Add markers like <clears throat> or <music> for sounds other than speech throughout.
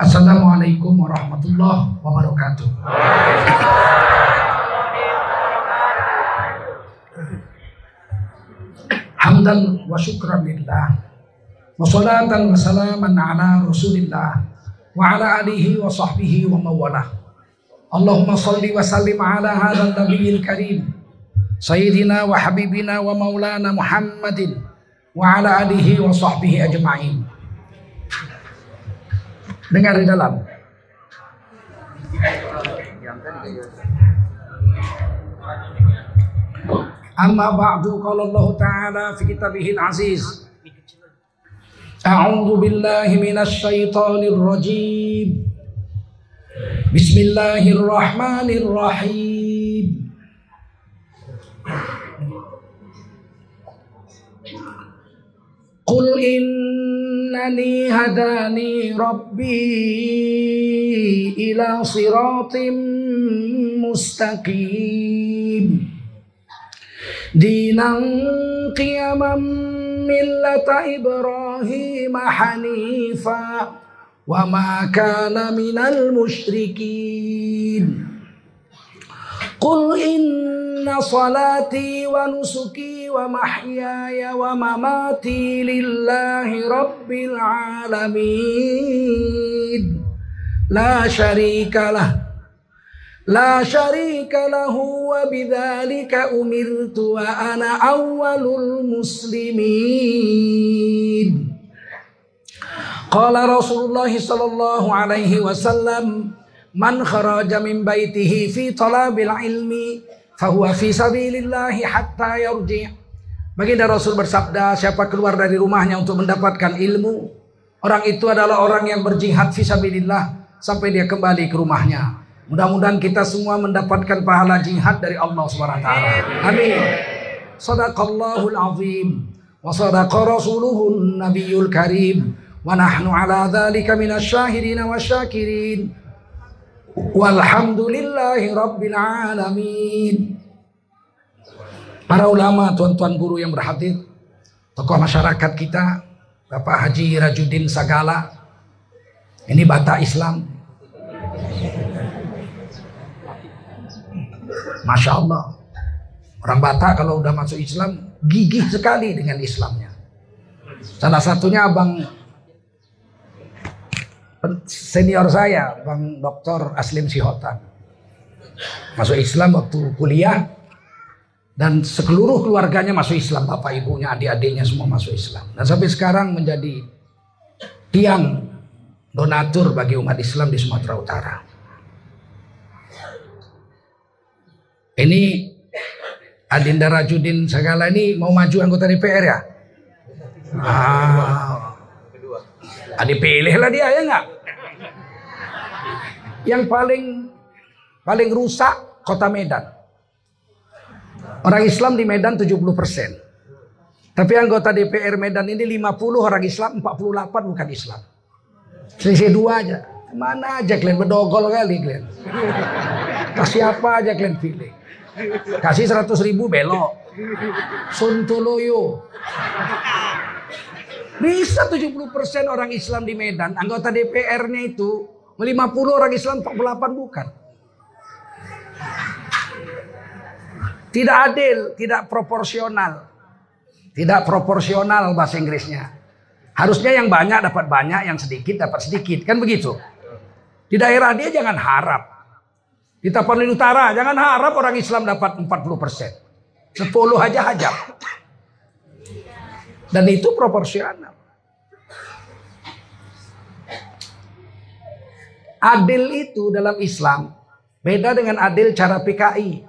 Assalamualaikum warahmatullahi wabarakatuh. Hamdan wa syukran lillah wa salatan wa salaman ala rasulillah wa ala alihi wa sahbihi wa mawalah. Allahumma salli wa sallim ala hadzal nabiyil karim sayyidina wa habibina wa maulana Muhammadin wa ala alihi wa sahbihi ajma'in. Dengar di dalam. Amma ba'du qala Allah Ta'ala fi kitabihil aziz. A'udzu billahi minasy syaithanir rajim. Bismillahirrahmanirrahim. Qul innani hadani rabbi ila siratim mustaqim Dinan qiyamam millata Ibrahim hanifa wa ma kana minal musyrikin Qul inna إن صلاتي ونسكي ومحياي ومماتي لله رب العالمين. لا شريك له لا شريك له وبذلك أمرت وأنا أول المسلمين. قال رسول الله صلى الله عليه وسلم من خرج من بيته في طلب العلم fahuwa fi sabilillahi hatta yarji. Baginda Rasul bersabda, siapa keluar dari rumahnya untuk mendapatkan ilmu, orang itu adalah orang yang berjihad fi sabilillah sampai dia kembali ke rumahnya. Mudah-mudahan kita semua mendapatkan pahala jihad dari Allah SWT. Amin. Sadaqallahul azim. Wa sadaqa rasuluhun nabiyul karim. Wa nahnu ala dhalika minasyahirin wa syakirin. Walhamdulillahi rabbil alamin. Para ulama, tuan-tuan guru yang berhadir, tokoh masyarakat kita, Bapak Haji Rajudin Sagala, ini bata Islam, Masya Allah. Orang Batak kalau udah masuk Islam gigih sekali dengan Islamnya. Salah satunya abang senior saya, bang Dr. Aslim Sihotan. Masuk Islam waktu kuliah dan seluruh keluarganya masuk Islam, bapak ibunya, adik-adiknya semua masuk Islam. Dan sampai sekarang menjadi tiang donatur bagi umat Islam di Sumatera Utara. Ini Adinda Rajudin Sagala ini mau maju anggota DPR ya? Ah, ah dipilih lah dia ya nggak? Yang paling paling rusak kota Medan. Orang Islam di Medan 70 persen. Tapi anggota DPR Medan ini 50 orang Islam, 48 bukan Islam. Selisih dua aja. Mana aja kalian bedogol kali kalian. Kasih apa aja kalian pilih. Kasih 100 ribu belok. Suntuloyo. Bisa 70% orang Islam di Medan, anggota DPR-nya itu 50 orang Islam, 48 bukan. Tidak adil, tidak proporsional. Tidak proporsional bahasa Inggrisnya. Harusnya yang banyak dapat banyak, yang sedikit dapat sedikit. Kan begitu. Di daerah dia jangan harap. Di Tapanuli Utara, jangan harap orang Islam dapat 40 persen. 10 aja hajab. Dan itu proporsional. Adil itu dalam Islam beda dengan adil cara PKI.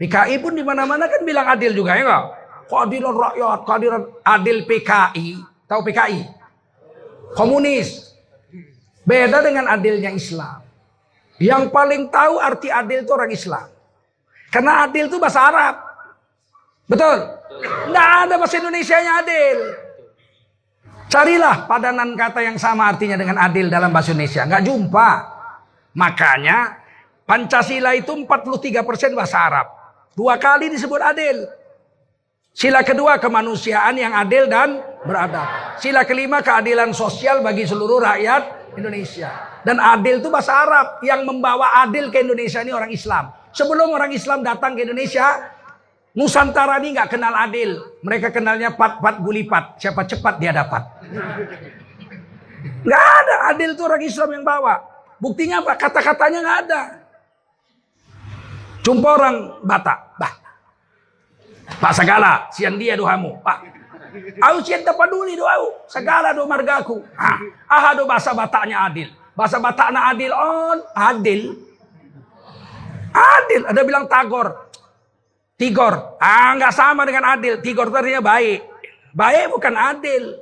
PKI pun di mana-mana kan bilang adil juga ya enggak? Keadilan rakyat, keadilan adil PKI. Tahu PKI? Komunis. Beda dengan adilnya Islam. Yang paling tahu arti adil itu orang Islam. Karena adil itu bahasa Arab. Betul? Tidak ada bahasa Indonesia yang adil. Carilah padanan kata yang sama artinya dengan adil dalam bahasa Indonesia. Nggak jumpa. Makanya Pancasila itu 43% bahasa Arab. Dua kali disebut adil. Sila kedua kemanusiaan yang adil dan beradab. Sila kelima keadilan sosial bagi seluruh rakyat Indonesia. Dan adil itu bahasa Arab. Yang membawa adil ke Indonesia ini orang Islam. Sebelum orang Islam datang ke Indonesia, Nusantara ini nggak kenal adil. Mereka kenalnya pat-pat gulipat. Siapa cepat dia dapat. Nggak ada adil itu orang Islam yang bawa. Buktinya apa? Kata-katanya nggak ada. Jumpa orang Batak. Bah. Pak Segala, sian dia doamu. Pak. Aku sian tak peduli doamu. Segala do margaku. Ah, ah do bahasa Bataknya adil. Bahasa Bataknya adil on. Adil. Adil. Ada bilang tagor. Tigor. Ah, nggak sama dengan adil. Tigor itu artinya baik. Baik bukan adil.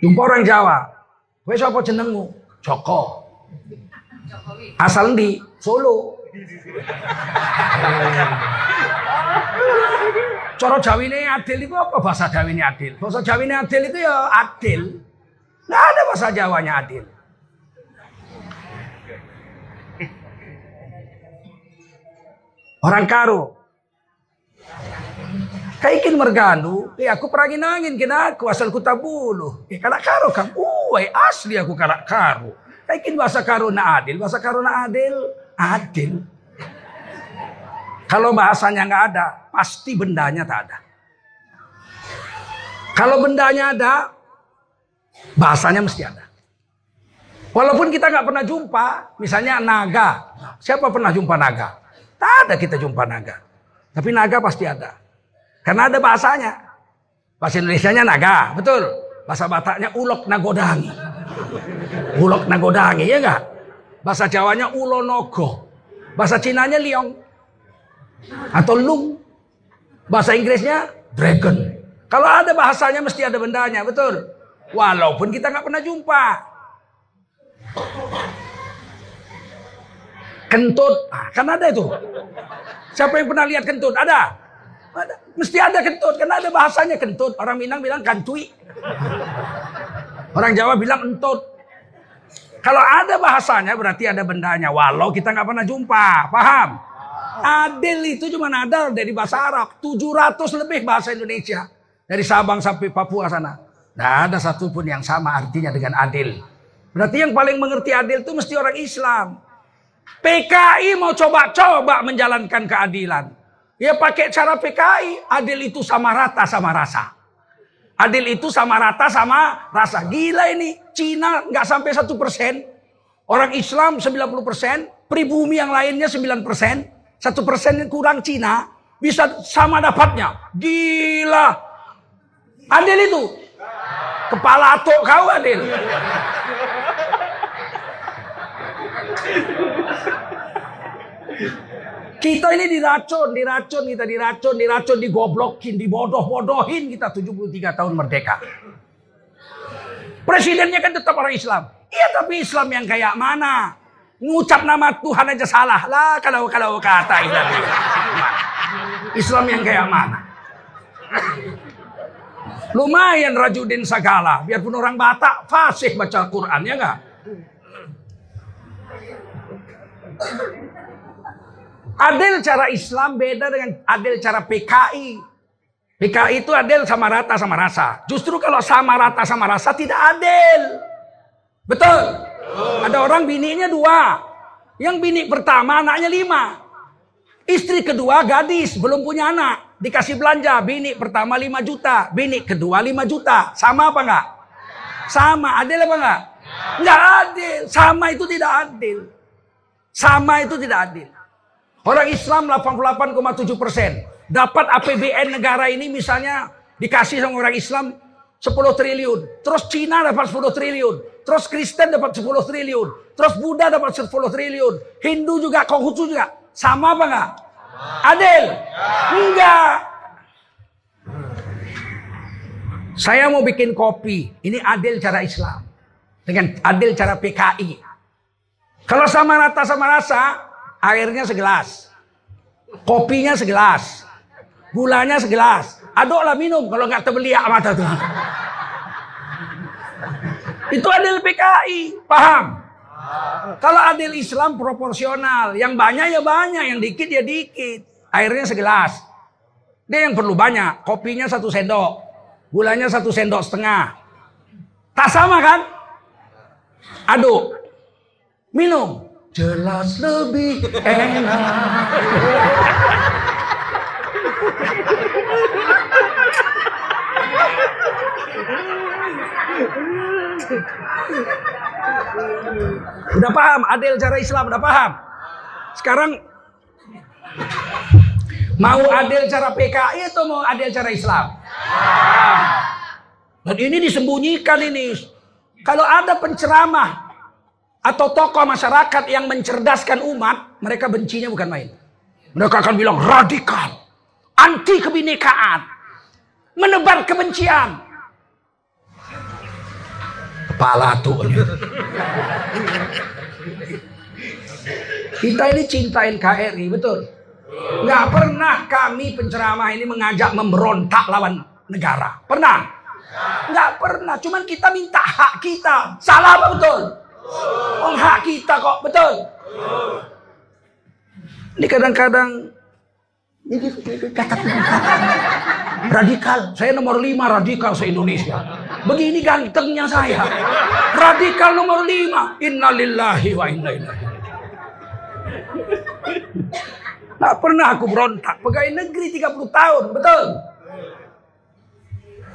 Jumpa orang Jawa. Wes apa jenengmu? Joko. Asal di Solo. Cara Jawa ini adil itu apa bahasa Jawa ini adil? Bahasa Jawa ini adil itu ya adil. Nggak ada bahasa Jawanya adil. Orang karo. Kaikin merganu, eh aku perangin angin kena aku asal tabulu. Eh kalau karo kan, uai asli aku kalau karo. Kaikin bahasa karo na adil, bahasa karo na adil, adil. Kalau bahasanya nggak ada, pasti bendanya tak ada. Kalau bendanya ada, bahasanya mesti ada. Walaupun kita nggak pernah jumpa, misalnya naga. Siapa pernah jumpa naga? Tak ada kita jumpa naga. Tapi naga pasti ada. Karena ada bahasanya. Bahasa Indonesia-nya naga, betul. Bahasa Bataknya ulok nagodangi. Ulok nagodangi, ya enggak? Bahasa Jawanya ulonogo. Bahasa Cinanya liong. Atau lung. Bahasa Inggrisnya dragon. Kalau ada bahasanya mesti ada bendanya, betul. Walaupun kita nggak pernah jumpa. Kentut, ah, kan ada itu. Siapa yang pernah lihat kentut? Ada? Ada. Mesti ada kentut, karena ada bahasanya kentut. Orang Minang bilang kantui. Orang Jawa bilang entut. Kalau ada bahasanya berarti ada bendanya. Walau kita nggak pernah jumpa. Paham? Adil itu cuma ada dari bahasa Arab. 700 lebih bahasa Indonesia. Dari Sabang sampai Papua sana. Tidak ada satupun yang sama artinya dengan adil. Berarti yang paling mengerti adil itu mesti orang Islam. PKI mau coba-coba menjalankan keadilan. Ya pakai cara PKI. Adil itu sama rata sama rasa. Adil itu sama rata sama rasa. Gila ini. Cina nggak sampai satu persen. Orang Islam 90 persen. Pribumi yang lainnya 9 persen. Satu persen kurang Cina. Bisa sama dapatnya. Gila. Adil itu. Kepala atok kau adil. Kita ini diracun, diracun, kita diracun, diracun, digoblokin, dibodoh-bodohin kita 73 tahun merdeka. Presidennya kan tetap orang Islam. Iya tapi Islam yang kayak mana? Ngucap nama Tuhan aja salah lah kalau kalau kata Islam. Islam yang kayak mana? Lumayan Rajudin Sagala, biarpun orang Batak fasih baca Quran ya enggak? Adil cara Islam beda dengan adil cara PKI. PKI itu adil sama rata sama rasa. Justru kalau sama rata sama rasa tidak adil. Betul? Ada orang bininya dua. Yang bini pertama anaknya lima. Istri kedua gadis, belum punya anak. Dikasih belanja, bini pertama lima juta. Bini kedua lima juta. Sama apa enggak? Sama, adil apa enggak? Enggak adil. Sama itu tidak adil. Sama itu tidak adil. Orang Islam 88,7 persen. Dapat APBN negara ini misalnya dikasih sama orang Islam 10 triliun. Terus Cina dapat 10 triliun. Terus Kristen dapat 10 triliun. Terus Buddha dapat 10 triliun. Hindu juga, Konghucu juga. Sama apa enggak? Adil? Enggak. Saya mau bikin kopi. Ini adil cara Islam. Dengan adil cara PKI. Kalau sama rata sama rasa, airnya segelas. Kopinya segelas. Gulanya segelas. Aduklah minum kalau nggak terbeliak mata tuh. Itu adil PKI, paham? Kalau adil Islam proporsional, yang banyak ya banyak, yang dikit ya dikit. Airnya segelas. Dia yang perlu banyak, kopinya satu sendok. Gulanya satu sendok setengah. Tak sama kan? Aduk. Minum. Jelas lebih enak. Udah paham adil cara Islam, udah paham? Sekarang mau adil cara PKI atau mau adil cara Islam? Dan ini disembunyikan ini. Kalau ada penceramah atau tokoh masyarakat yang mencerdaskan umat, mereka bencinya bukan main. Mereka akan bilang radikal, anti kebinekaan, menebar kebencian. Kepala tuh. Kita ini cinta NKRI, betul? Nggak pernah kami penceramah ini mengajak memberontak lawan negara. Pernah? Nggak pernah. Cuman kita minta hak kita. Salah apa betul? Oh, hak kita kok, betul? Ini kadang-kadang <laughs> radikal. Saya nomor lima radikal se Indonesia. Begini gantengnya saya. Radikal nomor lima. Innalillahi wa inna ilaihi. Nggak pernah aku berontak. Pegawai negeri 30 tahun, betul.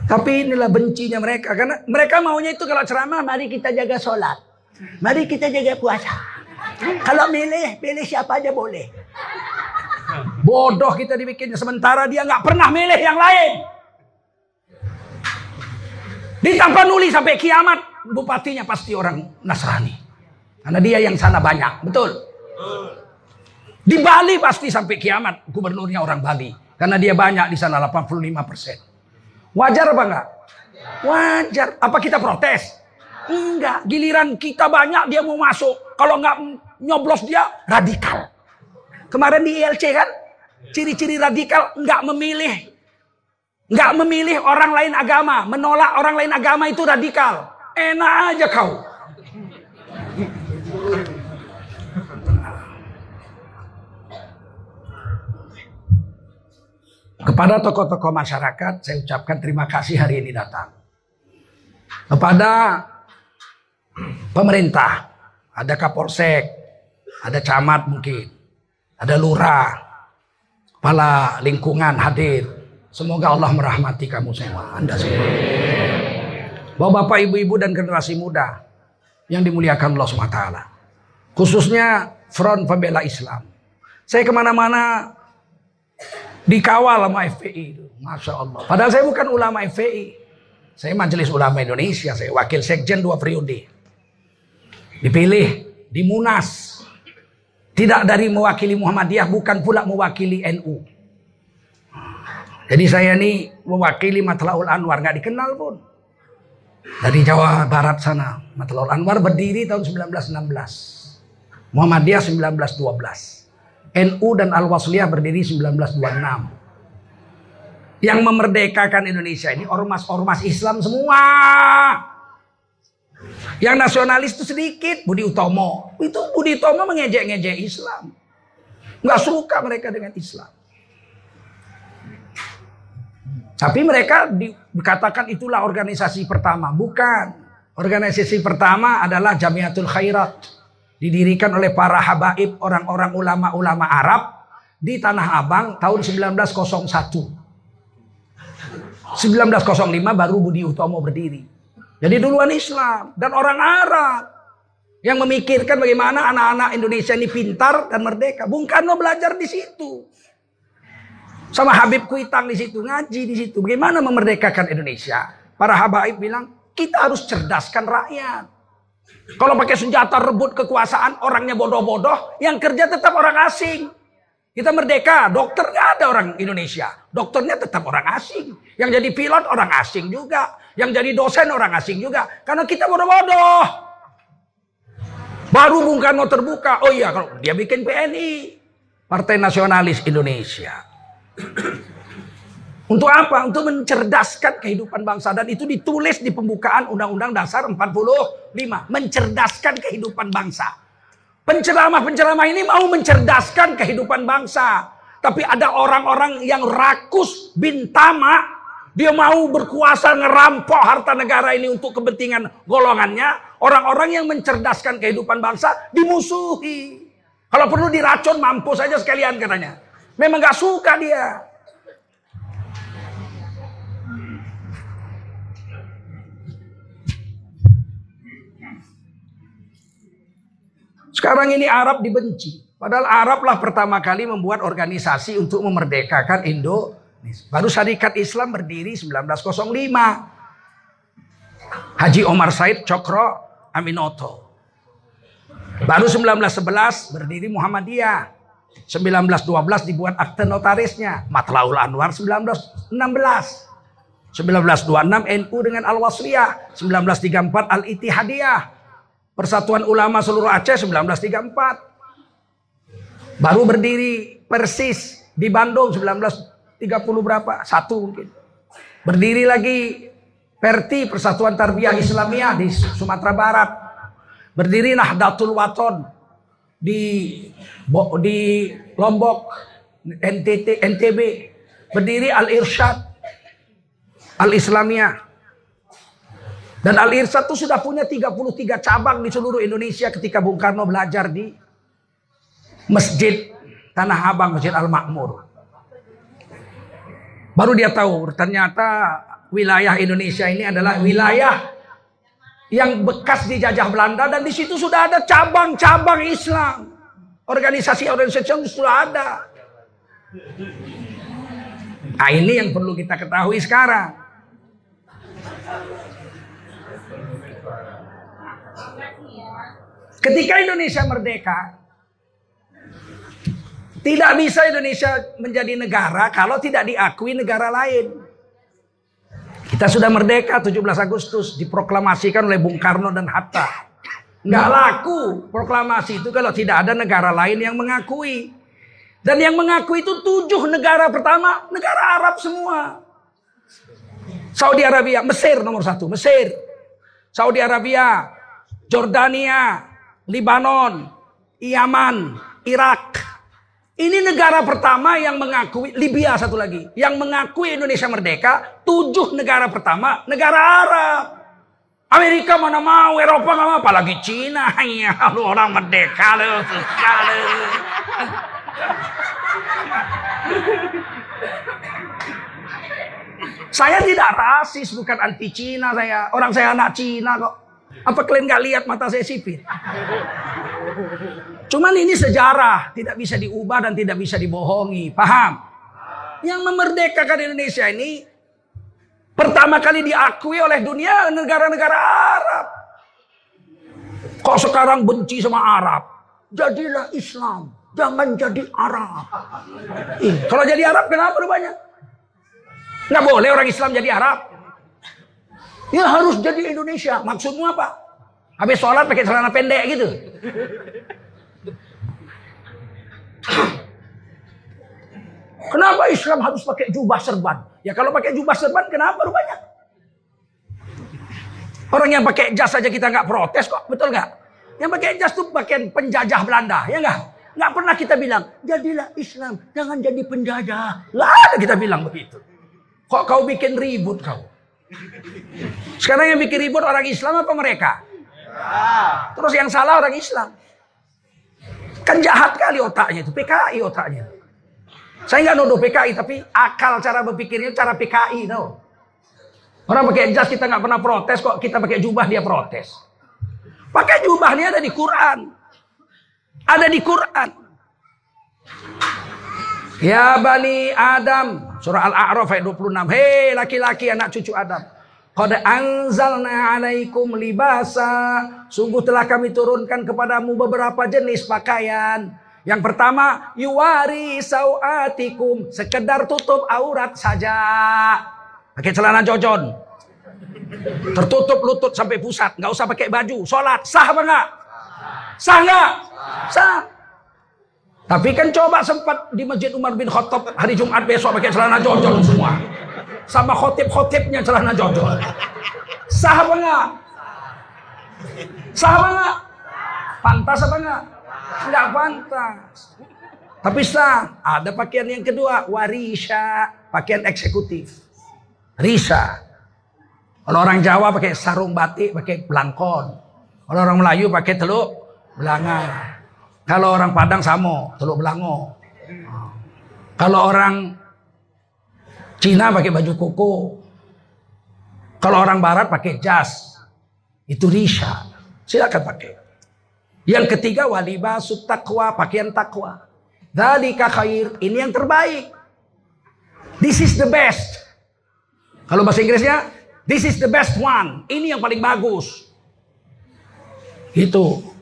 Tapi inilah bencinya mereka. Karena mereka maunya itu kalau ceramah, mari kita jaga sholat. Mari kita jaga puasa. Kalau milih, pilih siapa aja boleh. Bodoh kita dibikinnya. Sementara dia nggak pernah milih yang lain. Di Tapanuli sampai kiamat, bupatinya pasti orang Nasrani. Karena dia yang sana banyak, betul. Di Bali pasti sampai kiamat gubernurnya orang Bali. Karena dia banyak di sana 85 persen. Wajar apa enggak? Wajar. Apa kita protes? Enggak. Giliran kita banyak dia mau masuk. Kalau enggak nyoblos dia radikal. Kemarin di ILC kan ciri-ciri radikal enggak memilih enggak memilih orang lain agama, menolak orang lain agama itu radikal. Enak aja kau. Kepada tokoh-tokoh masyarakat saya ucapkan terima kasih hari ini datang. Kepada pemerintah, ada Kapolsek, ada camat mungkin, ada lurah, kepala lingkungan hadir. Semoga Allah merahmati kamu semua, Anda semua. Bapak-bapak, ibu-ibu dan generasi muda yang dimuliakan Allah SWT. Khususnya Front Pembela Islam. Saya ke mana-mana Dikawal sama FPI. Masya Allah. Padahal saya bukan ulama FPI. Saya majelis ulama Indonesia. Saya wakil sekjen dua periode. Dipilih di Munas. Tidak dari mewakili Muhammadiyah. Bukan pula mewakili NU. Jadi saya ini mewakili Matlaul Anwar. Nggak dikenal pun. Dari Jawa Barat sana. Matlaul Anwar berdiri tahun 1916. Muhammadiyah 1912. NU dan Al-Wasliyah berdiri 1926. Yang memerdekakan Indonesia ini ormas-ormas Islam semua. Yang nasionalis itu sedikit, Budi Utomo. Itu Budi Utomo mengejek-ngejek Islam. Nggak suka mereka dengan Islam. Tapi mereka dikatakan itulah organisasi pertama. Bukan. Organisasi pertama adalah Jamiatul Khairat didirikan oleh para habaib orang-orang ulama-ulama Arab di Tanah Abang tahun 1901. 1905 baru Budi Utomo berdiri. Jadi duluan Islam dan orang Arab yang memikirkan bagaimana anak-anak Indonesia ini pintar dan merdeka. Bung Karno belajar di situ. Sama Habib Kuitang di situ, ngaji di situ. Bagaimana memerdekakan Indonesia? Para habaib bilang, kita harus cerdaskan rakyat. Kalau pakai senjata rebut kekuasaan, orangnya bodoh-bodoh, yang kerja tetap orang asing. Kita merdeka, dokter nggak ada orang Indonesia. Dokternya tetap orang asing. Yang jadi pilot orang asing juga. Yang jadi dosen orang asing juga. Karena kita bodoh-bodoh. Baru Bung Karno terbuka. Oh iya, kalau dia bikin PNI. Partai Nasionalis Indonesia. <clears throat> Untuk apa? Untuk mencerdaskan kehidupan bangsa. Dan itu ditulis di pembukaan Undang-Undang Dasar 45. Mencerdaskan kehidupan bangsa. Penceramah-penceramah ini mau mencerdaskan kehidupan bangsa. Tapi ada orang-orang yang rakus bintama Dia mau berkuasa ngerampok harta negara ini untuk kepentingan golongannya. Orang-orang yang mencerdaskan kehidupan bangsa dimusuhi. Kalau perlu diracun mampus saja sekalian katanya. Memang gak suka dia. Sekarang ini Arab dibenci. Padahal Arab lah pertama kali membuat organisasi untuk memerdekakan Indo Baru Syarikat Islam berdiri 1905. Haji Omar Said Cokro Aminoto. Baru 1911 berdiri Muhammadiyah. 1912 dibuat akte notarisnya. Matlaul Anwar 1916. 1926 NU dengan Al-Wasliyah. 1934 Al-Ittihadiyah. Persatuan Ulama seluruh Aceh 1934. Baru berdiri Persis di Bandung 19 30 berapa? Satu mungkin. Berdiri lagi Perti Persatuan Tarbiyah Islamiyah di Sumatera Barat. Berdiri Nahdlatul Waton di di Lombok NTT NTB. Berdiri Al Irsyad Al Islamiyah. Dan Al Irsyad itu sudah punya 33 cabang di seluruh Indonesia ketika Bung Karno belajar di Masjid Tanah Abang, Masjid Al Makmur. Baru dia tahu ternyata wilayah Indonesia ini adalah wilayah yang bekas dijajah Belanda dan di situ sudah ada cabang-cabang Islam. Organisasi-organisasi sudah ada. Nah ini yang perlu kita ketahui sekarang. Ketika Indonesia merdeka, tidak bisa Indonesia menjadi negara kalau tidak diakui negara lain. Kita sudah merdeka 17 Agustus diproklamasikan oleh Bung Karno dan Hatta. Nggak laku proklamasi itu kalau tidak ada negara lain yang mengakui. Dan yang mengakui itu tujuh negara pertama, negara Arab semua. Saudi Arabia, Mesir nomor satu, Mesir. Saudi Arabia, Jordania, Libanon, Yaman, Irak. Ini negara pertama yang mengakui, Libya satu lagi, yang mengakui Indonesia merdeka, tujuh negara pertama, negara Arab. Amerika mana mau, Eropa nggak mau, apalagi Cina. <laughs> Ya, lu orang merdeka lu, sekali. Saya tidak rasis, bukan anti Cina saya. Orang saya anak Cina kok. Apa kalian nggak lihat mata saya sipit? Cuman ini sejarah, tidak bisa diubah dan tidak bisa dibohongi. Paham? Yang memerdekakan Indonesia ini pertama kali diakui oleh dunia negara-negara Arab. Kok sekarang benci sama Arab? Jadilah Islam, jangan jadi Arab. Ih, kalau jadi Arab kenapa rupanya? Nggak boleh orang Islam jadi Arab. Ya harus jadi Indonesia. Maksudmu apa? Habis sholat pakai celana pendek gitu. Kenapa Islam harus pakai jubah serban? Ya kalau pakai jubah serban kenapa rupanya? Orang yang pakai jas saja kita nggak protes kok, betul nggak? Yang pakai jas tuh pakaian penjajah Belanda, ya nggak? Nggak pernah kita bilang, jadilah Islam, jangan jadi penjajah. Lah kita bilang begitu. Kok kau bikin ribut kau? Sekarang yang bikin ribut orang Islam apa mereka? Terus yang salah orang Islam. Kan jahat kali otaknya itu, PKI otaknya. Saya nggak nuduh PKI, tapi akal cara berpikirnya cara PKI tau. Orang pakai jas kita nggak pernah protes kok, kita pakai jubah dia protes. Pakai jubahnya ada di Quran. Ada di Quran. Ya Bani Adam. Surah Al-A'raf ayat 26. Hei laki-laki anak cucu Adam. Qad anzalna alaikum libasa. Sungguh telah kami turunkan kepadamu beberapa jenis pakaian. Yang pertama, yuwari sauatikum. Sekedar tutup aurat saja. Pakai celana jojon. Tertutup lutut sampai pusat. Nggak usah pakai baju. Sholat. Sah apa enggak? Sah enggak? Sah. Tapi kan coba sempat di Masjid Umar bin Khattab hari Jumat besok pakai celana jojon semua sama khotib-khotibnya celana jodol. Sah apa enggak? Sah apa enggak? Pantas apa enggak? Enggak pantas. Tapi sah. Ada pakaian yang kedua, warisha, pakaian eksekutif. Risa. Kalau orang Jawa pakai sarung batik, pakai belangkon. Kalau orang Melayu pakai teluk belanga. Kalau orang Padang samo, teluk belango. Kalau orang Cina pakai baju koko. Kalau orang Barat pakai jas. Itu risa. Silakan pakai. Yang ketiga walibasut takwa, pakaian takwa. Dalika khair, ini yang terbaik. This is the best. Kalau bahasa Inggrisnya, this is the best one. Ini yang paling bagus. Itu.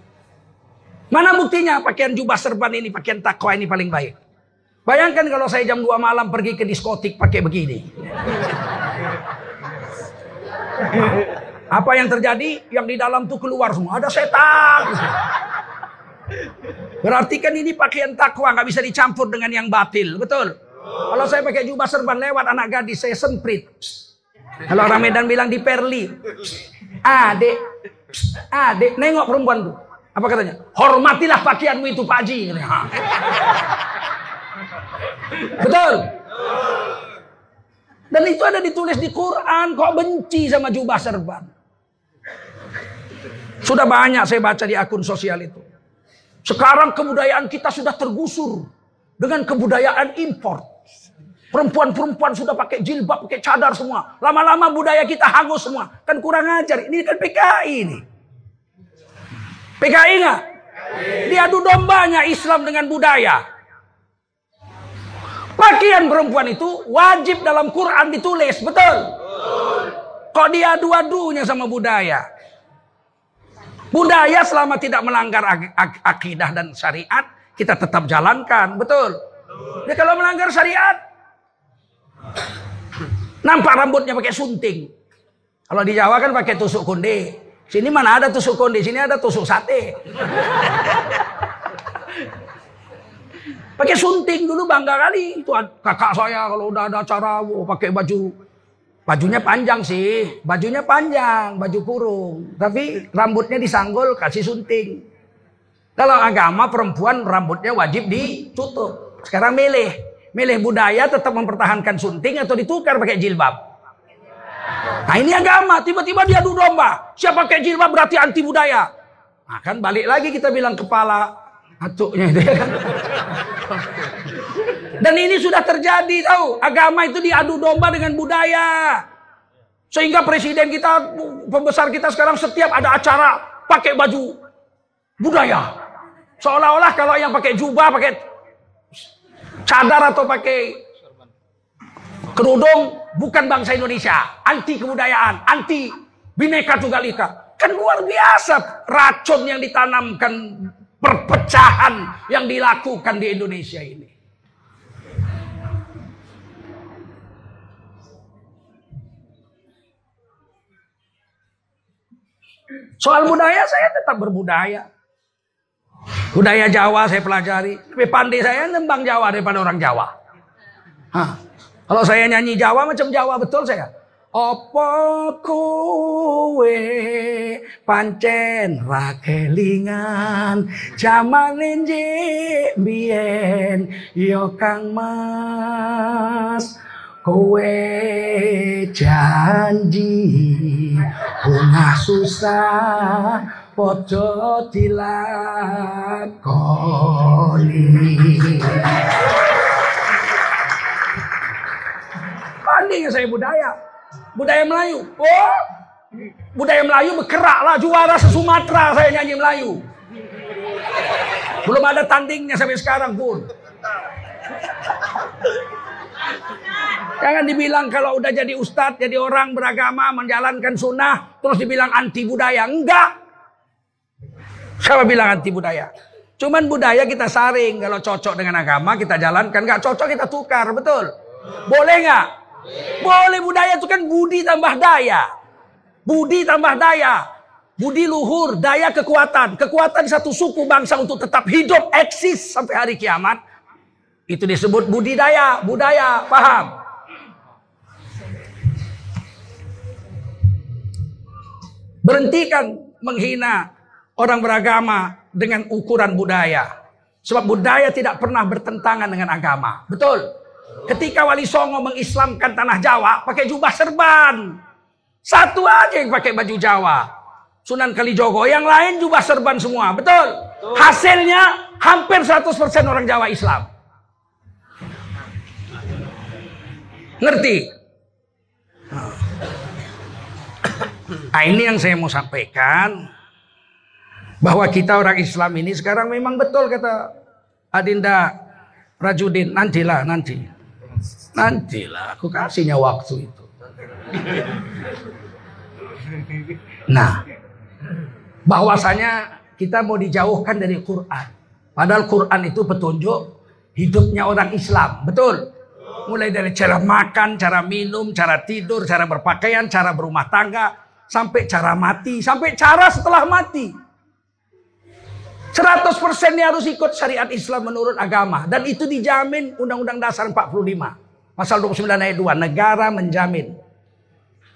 Mana buktinya pakaian jubah serban ini, pakaian takwa ini paling baik? Bayangkan kalau saya jam 2 malam pergi ke diskotik pakai begini. Apa yang terjadi? Yang di dalam tuh keluar semua. Ada setan. Berarti kan ini pakaian takwa nggak bisa dicampur dengan yang batil, betul? Kalau saya pakai jubah serban lewat anak gadis saya semprit. Kalau orang Medan bilang di perli. Adek, adek, nengok perempuan tuh. Apa katanya? Hormatilah pakaianmu itu Pak Haji. Betul? Dan itu ada ditulis di Quran. Kok benci sama jubah serban? Sudah banyak saya baca di akun sosial itu. Sekarang kebudayaan kita sudah tergusur dengan kebudayaan impor. Perempuan-perempuan sudah pakai jilbab, pakai cadar semua. Lama-lama budaya kita hangus semua. Kan kurang ajar. Ini kan PKI ini. PKI nggak? Diadu dombanya Islam dengan budaya. Pakaian perempuan itu wajib dalam Quran ditulis, betul? Kok diadu-adunya sama budaya? Budaya selama tidak melanggar ak ak akidah dan syariat, kita tetap jalankan, betul? Dia kalau melanggar syariat, nampak rambutnya pakai sunting. Kalau di Jawa kan pakai tusuk konde. Sini mana ada tusuk konde, sini ada tusuk sate. pakai sunting dulu bangga kali. Itu kakak saya kalau udah ada acara, oh, pakai baju Bajunya panjang sih, bajunya panjang, baju kurung. Tapi rambutnya disanggul, kasih sunting. Kalau agama perempuan rambutnya wajib ditutup. Sekarang milih. Milih budaya tetap mempertahankan sunting atau ditukar pakai jilbab. Nah ini agama, tiba-tiba dia adu domba. Siapa pakai jilbab berarti anti budaya. Nah kan balik lagi kita bilang kepala atuknya itu ya kan. Dan ini sudah terjadi tahu. Agama itu diadu domba dengan budaya. Sehingga presiden kita, pembesar kita sekarang setiap ada acara pakai baju budaya. Seolah-olah kalau yang pakai jubah, pakai cadar atau pakai kerudung bukan bangsa Indonesia, anti kebudayaan, anti bineka tunggal ika. Kan luar biasa racun yang ditanamkan perpecahan yang dilakukan di Indonesia ini. Soal budaya saya tetap berbudaya. Budaya Jawa saya pelajari. Lebih pandai saya nembang Jawa daripada orang Jawa. Hah. Kalau saya nyanyi Jawa macam Jawa betul saya. Opo kowe pancen rakelingan jaman lenje bien yo kang mas. Kowe janji bunga susah podo dilakoni Pandai saya budaya budaya Melayu. Oh, budaya Melayu berkerak lah juara se-Sumatera saya nyanyi Melayu. Belum ada tandingnya sampai sekarang pun. Jangan dibilang kalau udah jadi ustadz, jadi orang beragama, menjalankan sunnah, terus dibilang anti budaya. Enggak. Siapa bilang anti budaya? Cuman budaya kita saring. Kalau cocok dengan agama, kita jalankan. Enggak cocok, kita tukar. Betul? Boleh nggak? Boleh budaya itu kan budi tambah daya. Budi tambah daya. Budi luhur, daya kekuatan. Kekuatan satu suku bangsa untuk tetap hidup, eksis sampai hari kiamat. Itu disebut budidaya, budaya, paham? Berhentikan menghina orang beragama dengan ukuran budaya. Sebab budaya tidak pernah bertentangan dengan agama. Betul? Ketika Wali Songo mengislamkan tanah Jawa pakai jubah serban. Satu aja yang pakai baju Jawa. Sunan Kalijogo, yang lain jubah serban semua. Betul? Hasilnya hampir 100% orang Jawa Islam. Ngerti? Nah, ini yang saya mau sampaikan bahwa kita orang Islam ini sekarang memang betul kata Adinda Rajudin nantilah nanti nantilah aku kasihnya waktu itu nah bahwasanya kita mau dijauhkan dari Quran padahal Quran itu petunjuk hidupnya orang Islam betul mulai dari cara makan cara minum cara tidur cara berpakaian cara berumah tangga sampai cara mati sampai cara setelah mati 100% dia harus ikut syariat Islam menurut agama. Dan itu dijamin Undang-Undang Dasar 45. Pasal 29 ayat 2. Negara menjamin.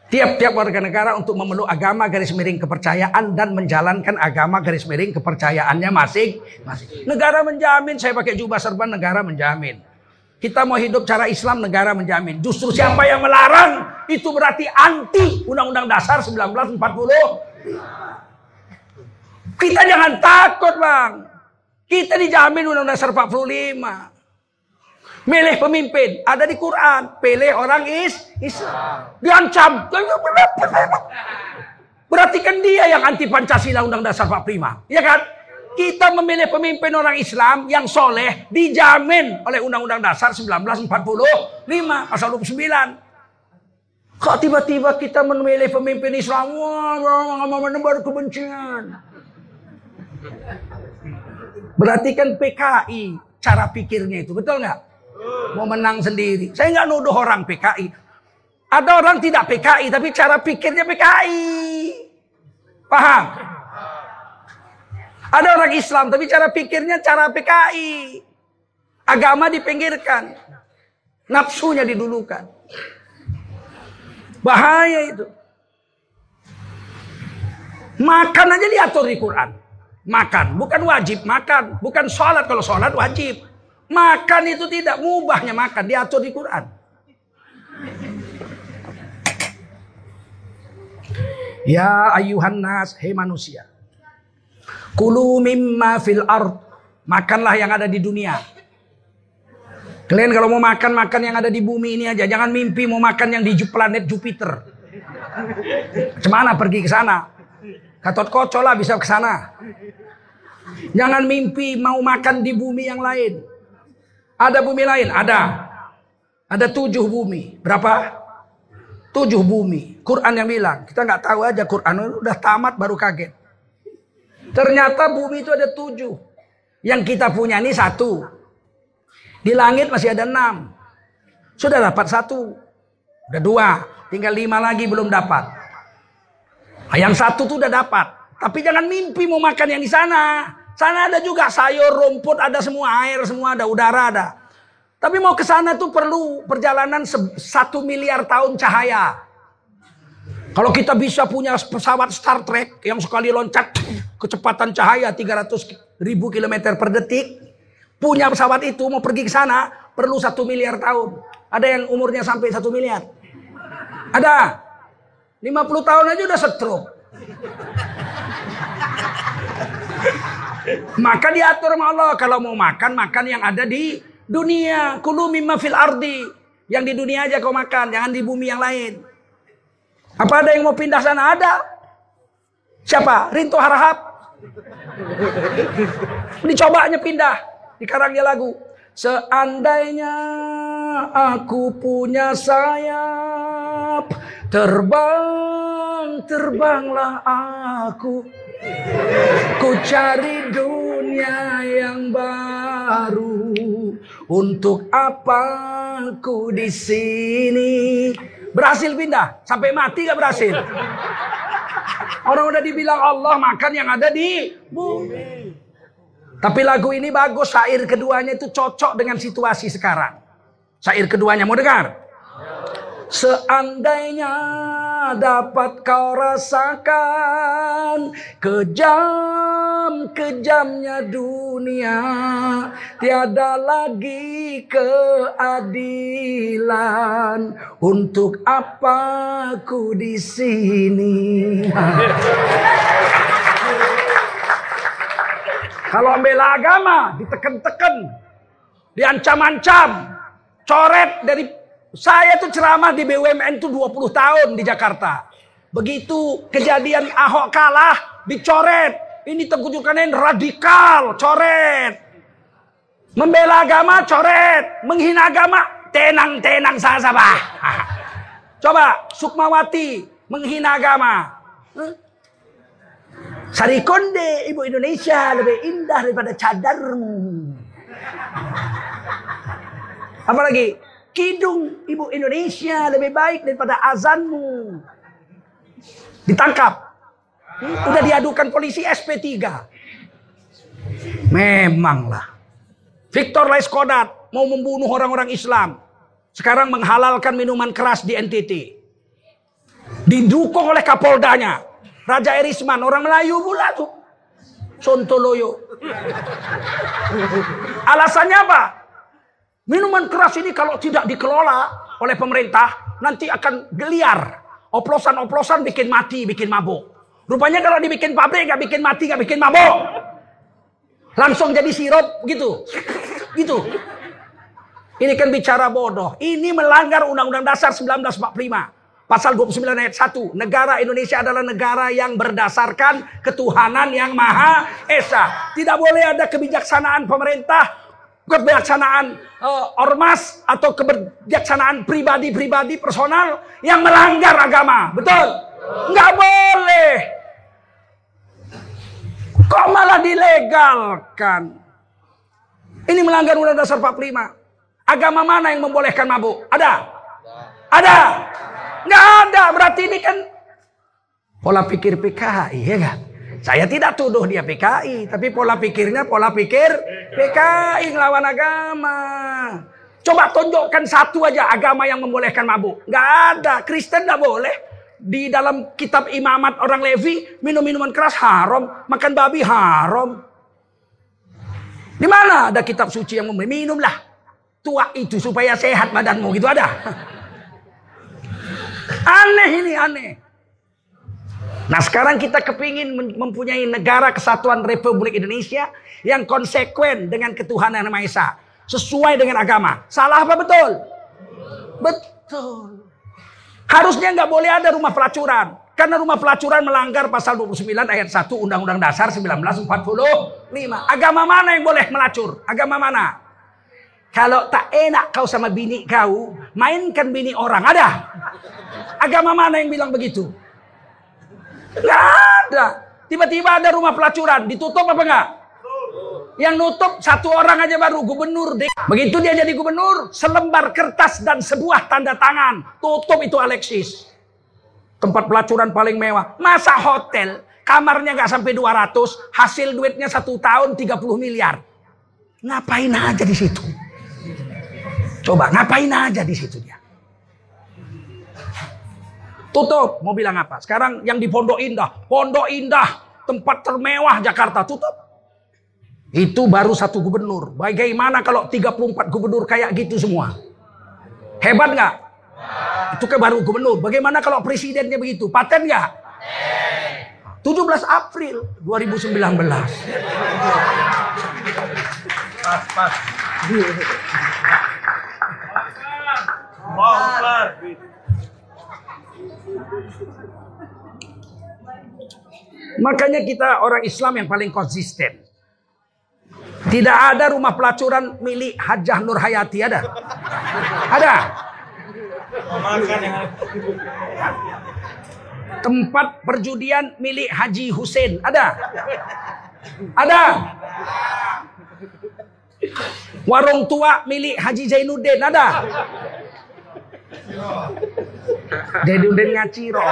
Tiap-tiap warga negara untuk memeluk agama garis miring kepercayaan dan menjalankan agama garis miring kepercayaannya masing masing. Negara menjamin saya pakai jubah serban negara menjamin. Kita mau hidup cara Islam negara menjamin. Justru siapa yang melarang itu berarti anti Undang-Undang Dasar 1940. Kita jangan takut bang. Kita dijamin Undang-Undang Dasar 45. Milih pemimpin ada di Quran. Pilih orang is Islam. Diancam. Berarti kan dia yang anti Pancasila Undang Dasar 45. Ya kan? Kita memilih pemimpin orang Islam yang soleh dijamin oleh Undang-Undang Dasar 1945 pasal 29. Kok tiba-tiba kita memilih pemimpin Islam? Wah, menebar kebencian. Berarti kan PKI cara pikirnya itu betul nggak? Mau menang sendiri. Saya nggak nuduh orang PKI. Ada orang tidak PKI tapi cara pikirnya PKI. Paham? Ada orang Islam tapi cara pikirnya cara PKI. Agama dipinggirkan. Nafsunya didulukan. Bahaya itu. Makan aja diatur di Quran. Makan, bukan wajib makan, bukan sholat kalau sholat wajib. Makan itu tidak mubahnya makan, diatur di Quran. Ya ayuhan nas, hei manusia. Kulu mimma fil ard. Makanlah yang ada di dunia. Kalian kalau mau makan, makan yang ada di bumi ini aja. Jangan mimpi mau makan yang di planet Jupiter. Cemana pergi ke sana? Katot kocok lah bisa ke sana. Jangan mimpi mau makan di bumi yang lain. Ada bumi lain? Ada. Ada tujuh bumi. Berapa? Tujuh bumi. Quran yang bilang. Kita nggak tahu aja Quran udah tamat baru kaget. Ternyata bumi itu ada tujuh. Yang kita punya ini satu. Di langit masih ada enam. Sudah dapat satu. Udah dua. Tinggal lima lagi belum dapat. Yang satu tuh udah dapat. Tapi jangan mimpi mau makan yang di sana. Sana ada juga sayur, rumput, ada semua air, semua ada udara ada. Tapi mau ke sana tuh perlu perjalanan satu miliar tahun cahaya. Kalau kita bisa punya pesawat Star Trek yang sekali loncat kecepatan cahaya 300 ribu kilometer per detik, punya pesawat itu mau pergi ke sana perlu satu miliar tahun. Ada yang umurnya sampai satu miliar. Ada. 50 tahun aja udah stroke. Maka diatur sama Allah kalau mau makan makan yang ada di dunia. Kulu mimma fil ardi. Yang di dunia aja kau makan, jangan di bumi yang lain. Apa ada yang mau pindah sana? Ada. Siapa? Rinto Harahap. Dicobanya pindah. Di karangnya lagu. Seandainya aku punya sayap Terbang, terbanglah aku Ku cari dunia yang baru. Untuk apa ku di sini? Berhasil pindah? Sampai mati gak berhasil? Orang udah dibilang Allah makan yang ada di bumi. Tapi lagu ini bagus. Syair keduanya itu cocok dengan situasi sekarang. Syair keduanya mau dengar? Seandainya dapat kau rasakan. Kejam kejamnya dunia tiada lagi keadilan. Untuk apa ku di sini? <laughs> Kalau membela agama diteken-teken diancam-ancam coret dari saya tuh ceramah di BUMN tuh 20 tahun di Jakarta. Begitu kejadian Ahok kalah, dicoret. Ini Tengku radikal, coret. Membela agama, coret. Menghina agama, tenang-tenang saja sabah. <laughs> Coba Sukmawati menghina agama. Sarikonde ibu Indonesia lebih indah daripada cadarmu. <laughs> Apalagi Kidung ibu Indonesia lebih baik daripada azanmu. Ditangkap. Udah diadukan polisi SP3. Memanglah. Victor Laiskodat mau membunuh orang-orang Islam. Sekarang menghalalkan minuman keras di NTT. Didukung oleh Kapoldanya. Raja Erisman, orang Melayu pula tuh. Sontoloyo. Alasannya apa? Minuman keras ini kalau tidak dikelola oleh pemerintah nanti akan geliar. Oplosan-oplosan bikin mati, bikin mabuk. Rupanya kalau dibikin pabrik gak bikin mati, gak bikin mabuk. Langsung jadi sirup gitu. Gitu. Ini kan bicara bodoh. Ini melanggar Undang-Undang Dasar 1945. Pasal 29 ayat 1. Negara Indonesia adalah negara yang berdasarkan ketuhanan yang Maha Esa. Tidak boleh ada kebijaksanaan pemerintah kebijaksanaan uh, ormas atau kebijaksanaan pribadi-pribadi personal yang melanggar agama. Betul? Nggak boleh. Kok malah dilegalkan? Ini melanggar Undang Dasar 45. Agama mana yang membolehkan mabuk? Ada? Ada? Nggak ada. Berarti ini kan pola pikir PKI, ya kan? Saya tidak tuduh dia PKI, tapi pola pikirnya pola pikir PKI ngelawan agama. Coba tunjukkan satu aja agama yang membolehkan mabuk. Gak ada. Kristen gak boleh. Di dalam kitab imamat orang Levi, minum minuman keras haram, makan babi haram. Di mana ada kitab suci yang memboleh? Minumlah. Tua itu supaya sehat badanmu gitu ada. <laughs> Aneh ini aneh. Nah sekarang kita kepingin mempunyai negara kesatuan Republik Indonesia yang konsekuen dengan ketuhanan yang Maha Esa. Sesuai dengan agama. Salah apa betul? Betul. Harusnya nggak boleh ada rumah pelacuran. Karena rumah pelacuran melanggar pasal 29 ayat 1 Undang-Undang Dasar 1945. Agama mana yang boleh melacur? Agama mana? Kalau tak enak kau sama bini kau, mainkan bini orang. Ada? Agama mana yang bilang begitu? Nggak ada. Tiba-tiba ada rumah pelacuran. Ditutup apa enggak? Yang nutup satu orang aja baru gubernur. Begitu dia jadi gubernur, selembar kertas dan sebuah tanda tangan. Tutup itu Alexis. Tempat pelacuran paling mewah. Masa hotel, kamarnya nggak sampai 200, hasil duitnya satu tahun 30 miliar. Ngapain aja di situ? Coba ngapain aja di situ dia? Tutup. Mau bilang apa? Sekarang yang di Pondok Indah. Pondok Indah. Tempat termewah Jakarta. Tutup. Itu baru satu gubernur. Bagaimana kalau 34 gubernur kayak gitu semua? Hebat nggak? Itu kan baru gubernur. Bagaimana kalau presidennya begitu? Paten nggak? 17 April 2019. Pas, pas. Makanya kita orang Islam yang paling konsisten. Tidak ada rumah pelacuran milik Hajah Nur Hayati ada? Ada? Tempat perjudian milik Haji Hussein ada? Ada? Warung tua milik Haji Zainuddin ada? Zainuddin ngaciro.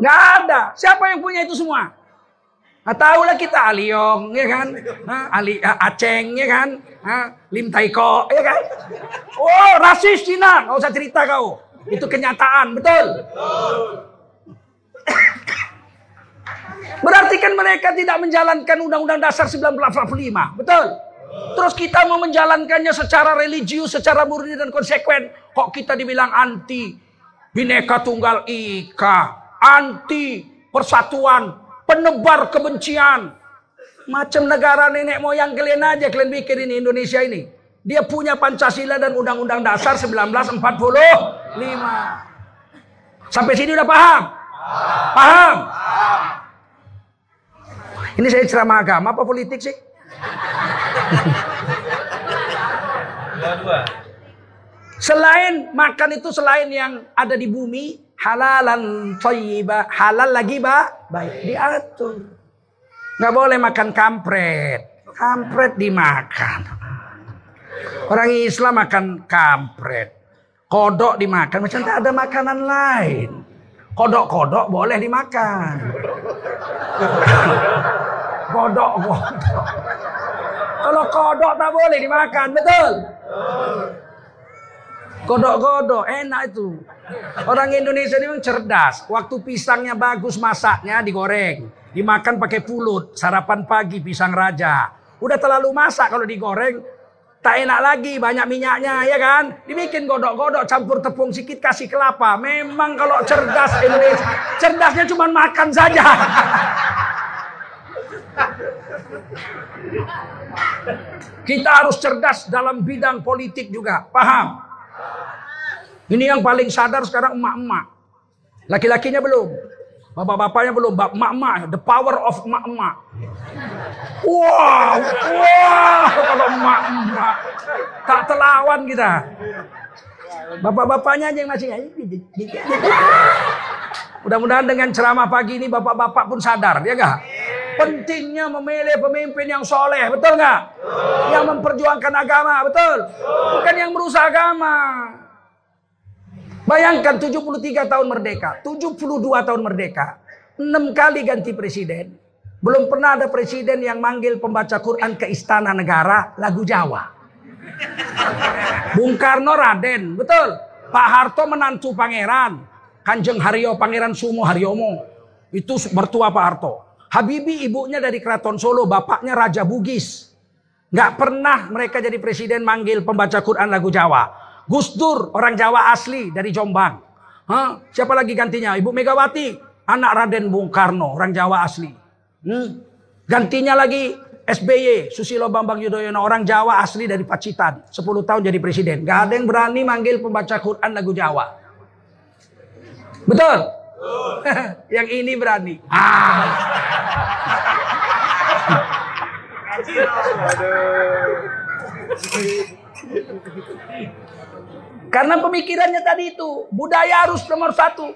Nggak ada. Siapa yang punya itu semua? Nah, tahulah kita Aliong, ya kan? Nah, Ali Aceng, ya kan? Nah, Lim Taiko, ya kan? Oh, rasis Cina, nggak usah cerita kau. Itu kenyataan, betul? Berarti kan mereka tidak menjalankan Undang-Undang Dasar 1945, betul? Terus kita mau menjalankannya secara religius, secara murni dan konsekuen. Kok kita dibilang anti bineka tunggal ika, anti persatuan, penebar kebencian. Macam negara nenek moyang kalian aja kalian bikin ini Indonesia ini. Dia punya Pancasila dan Undang-Undang Dasar 1945. Sampai sini udah paham? Paham? Ini saya ceramah agama apa politik sih? Selain makan itu selain yang ada di bumi, halalan halal lagi ba, baik diatur. Nggak boleh makan kampret. Kampret dimakan. Orang Islam makan kampret. Kodok dimakan, macam tak ada makanan lain. Kodok-kodok boleh dimakan. Kodok-kodok. Kalau kodok tak boleh dimakan, betul? Kodok-kodok enak itu. Orang Indonesia ini memang cerdas. Waktu pisangnya bagus masaknya digoreng, dimakan pakai pulut, sarapan pagi pisang raja. Udah terlalu masak kalau digoreng, tak enak lagi banyak minyaknya ya kan dibikin godok-godok campur tepung sedikit kasih kelapa memang kalau cerdas Indonesia cerdasnya cuma makan saja kita harus cerdas dalam bidang politik juga paham ini yang paling sadar sekarang emak-emak. Laki-lakinya belum. Bapak-bapaknya belum. Emak-emak. The power of emak-emak. Wow. Wow. Kalau emak-emak. Tak terlawan kita. Bapak-bapaknya aja yang masih. <laughs> Mudah-mudahan dengan ceramah pagi ini bapak-bapak pun sadar. Ya enggak? Pentingnya memilih pemimpin yang soleh. Betul nggak? Yang memperjuangkan agama. Betul? Bukan yang merusak agama. Bayangkan 73 tahun merdeka, 72 tahun merdeka, 6 kali ganti presiden. Belum pernah ada presiden yang manggil pembaca Quran ke istana negara lagu Jawa. <laughs> Bung Karno Raden, betul. Pak Harto menantu pangeran. Kanjeng Haryo Pangeran Sumo Haryomo. Itu mertua Pak Harto. Habibi ibunya dari Keraton Solo, bapaknya Raja Bugis. Gak pernah mereka jadi presiden manggil pembaca Quran lagu Jawa. Gus Dur, orang Jawa asli dari Jombang. Hah? Siapa lagi gantinya? Ibu Megawati, anak Raden Bung Karno, orang Jawa asli. Hmm? Gantinya lagi SBY, Susilo Bambang Yudhoyono, orang Jawa asli dari Pacitan. 10 tahun jadi presiden. Gak ada yang berani manggil pembaca Quran lagu Jawa. Betul? <laughs> yang ini berani. Ah. Karena pemikirannya tadi itu, budaya harus nomor satu.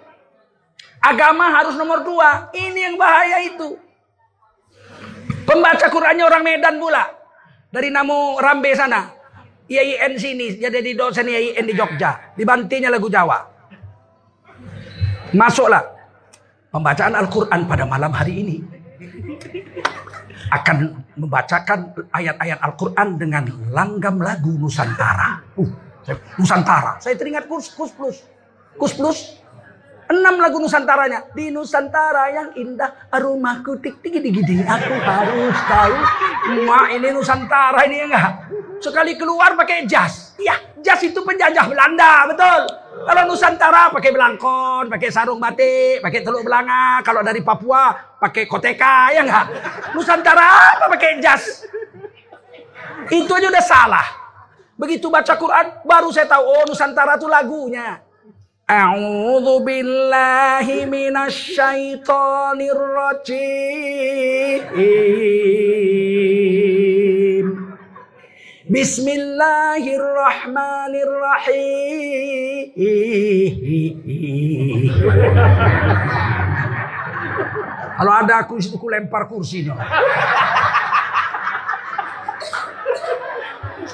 Agama harus nomor dua. Ini yang bahaya itu. Pembaca Qurannya orang Medan pula. Dari Namo Rambe sana. IAIN sini, jadi di dosen IAIN di Jogja. Dibantinya lagu Jawa. Masuklah. Pembacaan Al-Quran pada malam hari ini. Akan membacakan ayat-ayat Al-Quran dengan langgam lagu Nusantara. Uh, Nusantara. Saya teringat kurs, kurs plus. Kurs plus. Enam lagu Nusantaranya. Di Nusantara yang indah, rumahku tik tik tik. Aku harus tahu. Ma ini Nusantara ini enggak. Sekali keluar pakai jas. Iya, jas itu penjajah Belanda, betul. Kalau Nusantara pakai belangkon, pakai sarung batik, pakai teluk belanga. Kalau dari Papua pakai koteka, ya enggak. Nusantara apa pakai jas? Itu aja udah salah. Begitu baca Quran, baru saya tahu, oh Nusantara itu lagunya. A'udzu billahi minasyaitonir rajim. Bismillahirrahmanirrahim. Kalau ada aku itu ku lempar kursi. No.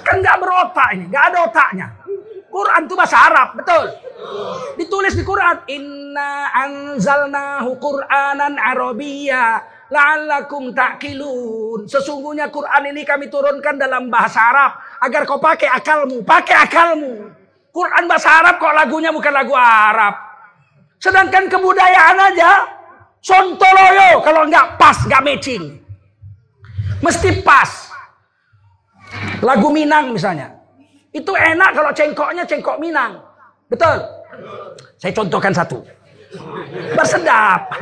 Kan nggak berotak ini, nggak ada otaknya. Quran itu bahasa Arab, betul. Ditulis di Quran, Inna anzalnahu Qur'anan Arabiyya la'allakum ta'qilun. Sesungguhnya Quran ini kami turunkan dalam bahasa Arab agar kau pakai akalmu, pakai akalmu. Quran bahasa Arab kok lagunya bukan lagu Arab. Sedangkan kebudayaan aja sontoloyo kalau nggak pas, nggak matching. Mesti pas. Lagu Minang misalnya. Itu enak kalau cengkoknya cengkok Minang. Betul? Saya contohkan satu. Bersedap.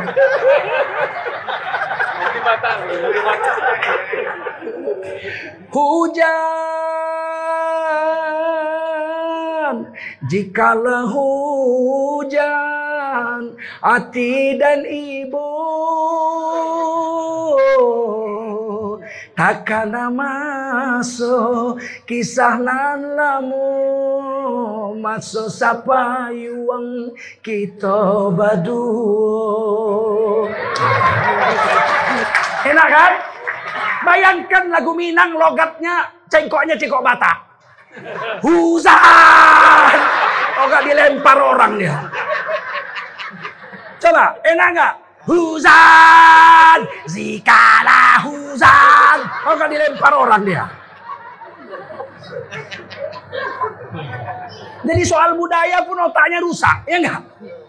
Hujan Jikalau hujan Hati dan ibu Takkan masuk kisah nan lamu masuk sapa yuang kita badu. Enak kan? Bayangkan lagu Minang logatnya cengkoknya cengkok Batak. Huzan! Oh gak dilempar orang dia. Coba, enak nggak? Huzan! Zikalah huzan! Oh gak dilempar orang dia. Jadi soal budaya pun otaknya rusak, ya enggak?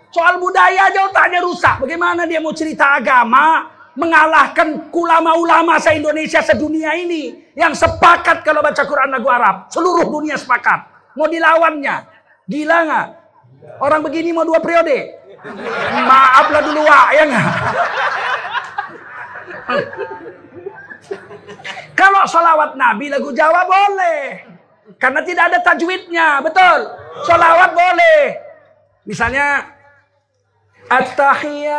Soal budaya aja otaknya rusak. Bagaimana dia mau cerita agama, mengalahkan ulama-ulama se-Indonesia sedunia ini yang sepakat kalau baca Quran lagu Arab. Seluruh dunia sepakat. Mau dilawannya. Gila nggak? Orang begini mau dua periode. Maaflah dulu Wak, ya nggak? Kalau salawat Nabi lagu Jawa boleh. Karena tidak ada tajwidnya, betul. Salawat boleh. Misalnya At-tahiyah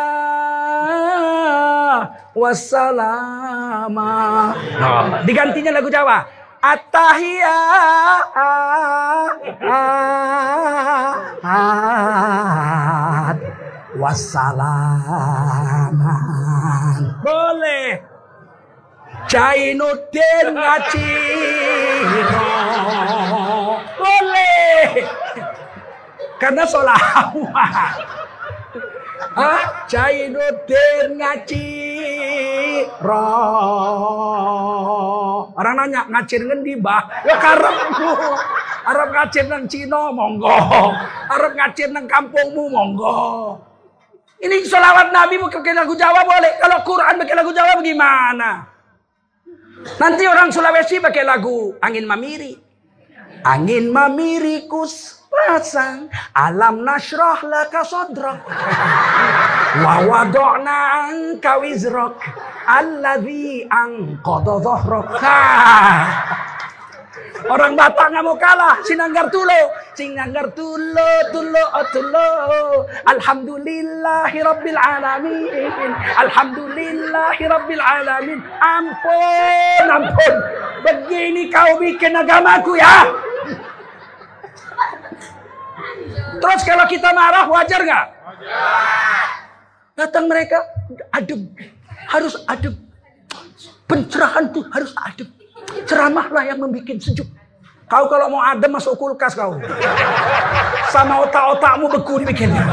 wassalama. Digantinya lagu Jawa. At-tahiyat wassalaman. Boleh. Jainuddin <laughs> Ngaciro. Boleh. Karena solawat. Hah? Jainuddin Ngaciro. Orang nanya ngacir ngendi bah? Ya karepmu. Arab ngacir nang Cina monggo. Arab ngacir nang kampungmu monggo. Ini solawat Nabi pakai lagu Jawa boleh. Kalau Quran pakai lagu Jawa bagaimana? Nanti orang Sulawesi pakai lagu Angin Mamiri. Angin mamiri kus pasang alam nasroh laka sodrok wa wadokna angka wizrok alladhi angkodo zohrok Orang Batak nggak mau kalah. Sinanggar tulo, sinanggar tulo, tulo, oh tulo. Alhamdulillahi rabbil alamin. Alhamdulillahi rabbil alamin. Ampun, ampun. Begini kau bikin agamaku ya. Terus kalau kita marah wajar nggak? Datang mereka adem, harus adem. Pencerahan tuh harus adem. Ceramahlah yang membuat sejuk. Kau kalau mau adem masuk kulkas kau. Sama otak-otakmu beku dibikinnya.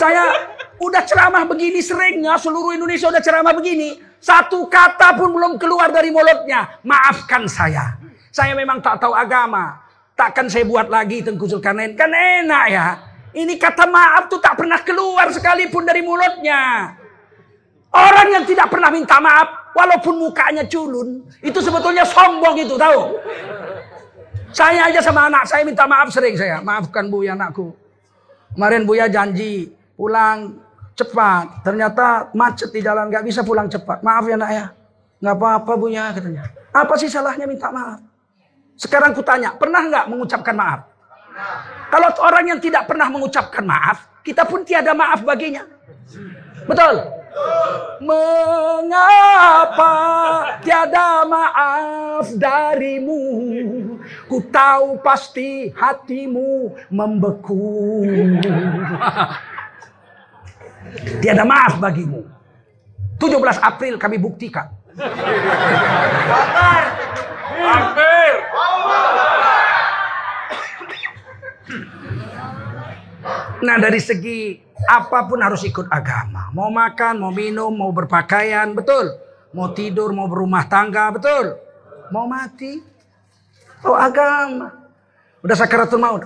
Saya udah ceramah begini seringnya seluruh Indonesia udah ceramah begini. Satu kata pun belum keluar dari mulutnya. Maafkan saya. Saya memang tak tahu agama. Takkan saya buat lagi Tengku Zulkarnain. Kan enak ya. Ini kata maaf tuh tak pernah keluar sekalipun dari mulutnya. Orang yang tidak pernah minta maaf, walaupun mukanya culun, itu sebetulnya sombong itu, tahu? Saya aja sama anak saya minta maaf sering saya. Maafkan Bu ya anakku. Kemarin Buya janji pulang cepat. Ternyata macet di jalan nggak bisa pulang cepat. Maaf ya nak ya. Nggak apa-apa Bu ya katanya. Apa sih salahnya minta maaf? Sekarang kutanya, pernah nggak mengucapkan maaf? Kalau orang yang tidak pernah mengucapkan maaf, kita pun tiada maaf baginya. Betul? Mengapa tiada maaf darimu? Ku tahu pasti hatimu membeku. tiada maaf bagimu. 17 April kami buktikan. Hampir. Nah dari segi Apa pun harus ikut agama. Mau makan, mau minum, mau berpakaian, betul. Mau tidur, mau berumah tangga, betul. Mau mati, oh agama. Udah sakaratul maut.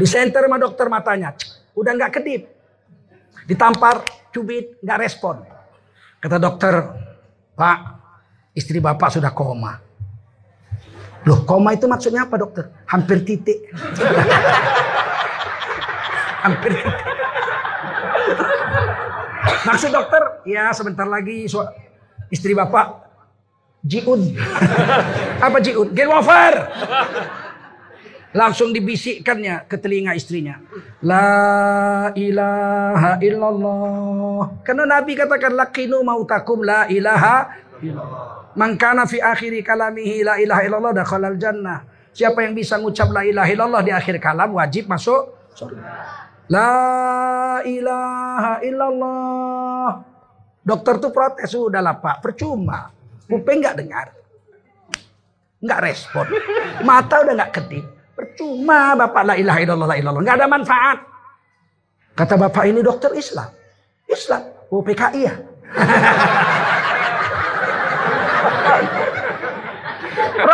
Di center sama dokter matanya. Udah nggak kedip. Ditampar, cubit, nggak respon. Kata dokter, Pak, istri bapak sudah koma. Loh, koma itu maksudnya apa dokter? Hampir titik. <laughs> Hampir titik. Maksud dokter, ya sebentar lagi istri bapak jiun. <laughs> apa jiun? Game over. Langsung dibisikkannya ke telinga istrinya. La ilaha illallah. Karena Nabi katakan lakinu mautakum la ilaha. Mangkana fi akhiri kalamihi la ilaha illallah dakhalal jannah. Siapa yang bisa ngucap la ilaha illallah di akhir kalam wajib masuk surga. La ilaha illallah. Dokter tuh protes sudah lah Pak, percuma. Kuping nggak dengar. Nggak respon. Mata udah nggak kedip. Percuma Bapak la ilaha illallah la ilallah. Nggak ada manfaat. Kata Bapak ini dokter Islam. Islam. Oh PKI ya. <laughs>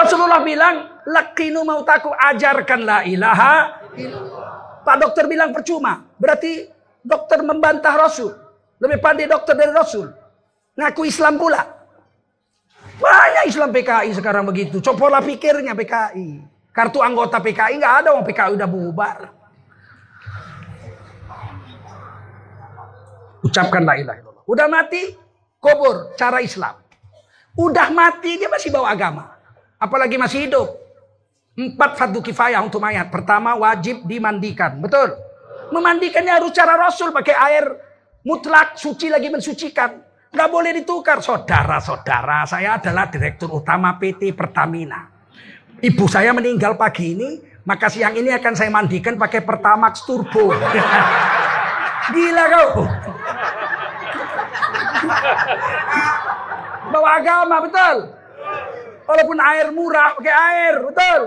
Rasulullah bilang, lakinu mautaku ajarkan la ilaha Pak dokter bilang percuma. Berarti dokter membantah Rasul. Lebih pandai dokter dari Rasul. Ngaku Islam pula. Banyak Islam PKI sekarang begitu. Copolah pikirnya PKI. Kartu anggota PKI nggak ada, orang PKI udah bubar. Ucapkan la ilaha. Udah mati, kubur cara Islam. Udah mati dia masih bawa agama. Apalagi masih hidup. Empat fardu kifayah untuk mayat. Pertama wajib dimandikan. Betul. Memandikannya harus cara Rasul pakai air mutlak suci lagi mensucikan. Nggak boleh ditukar. Saudara-saudara, saya adalah direktur utama PT Pertamina. Ibu saya meninggal pagi ini, maka siang ini akan saya mandikan pakai Pertamax Turbo. <laughs> Gila kau. Bawa agama, betul. Walaupun air murah, pakai air, betul.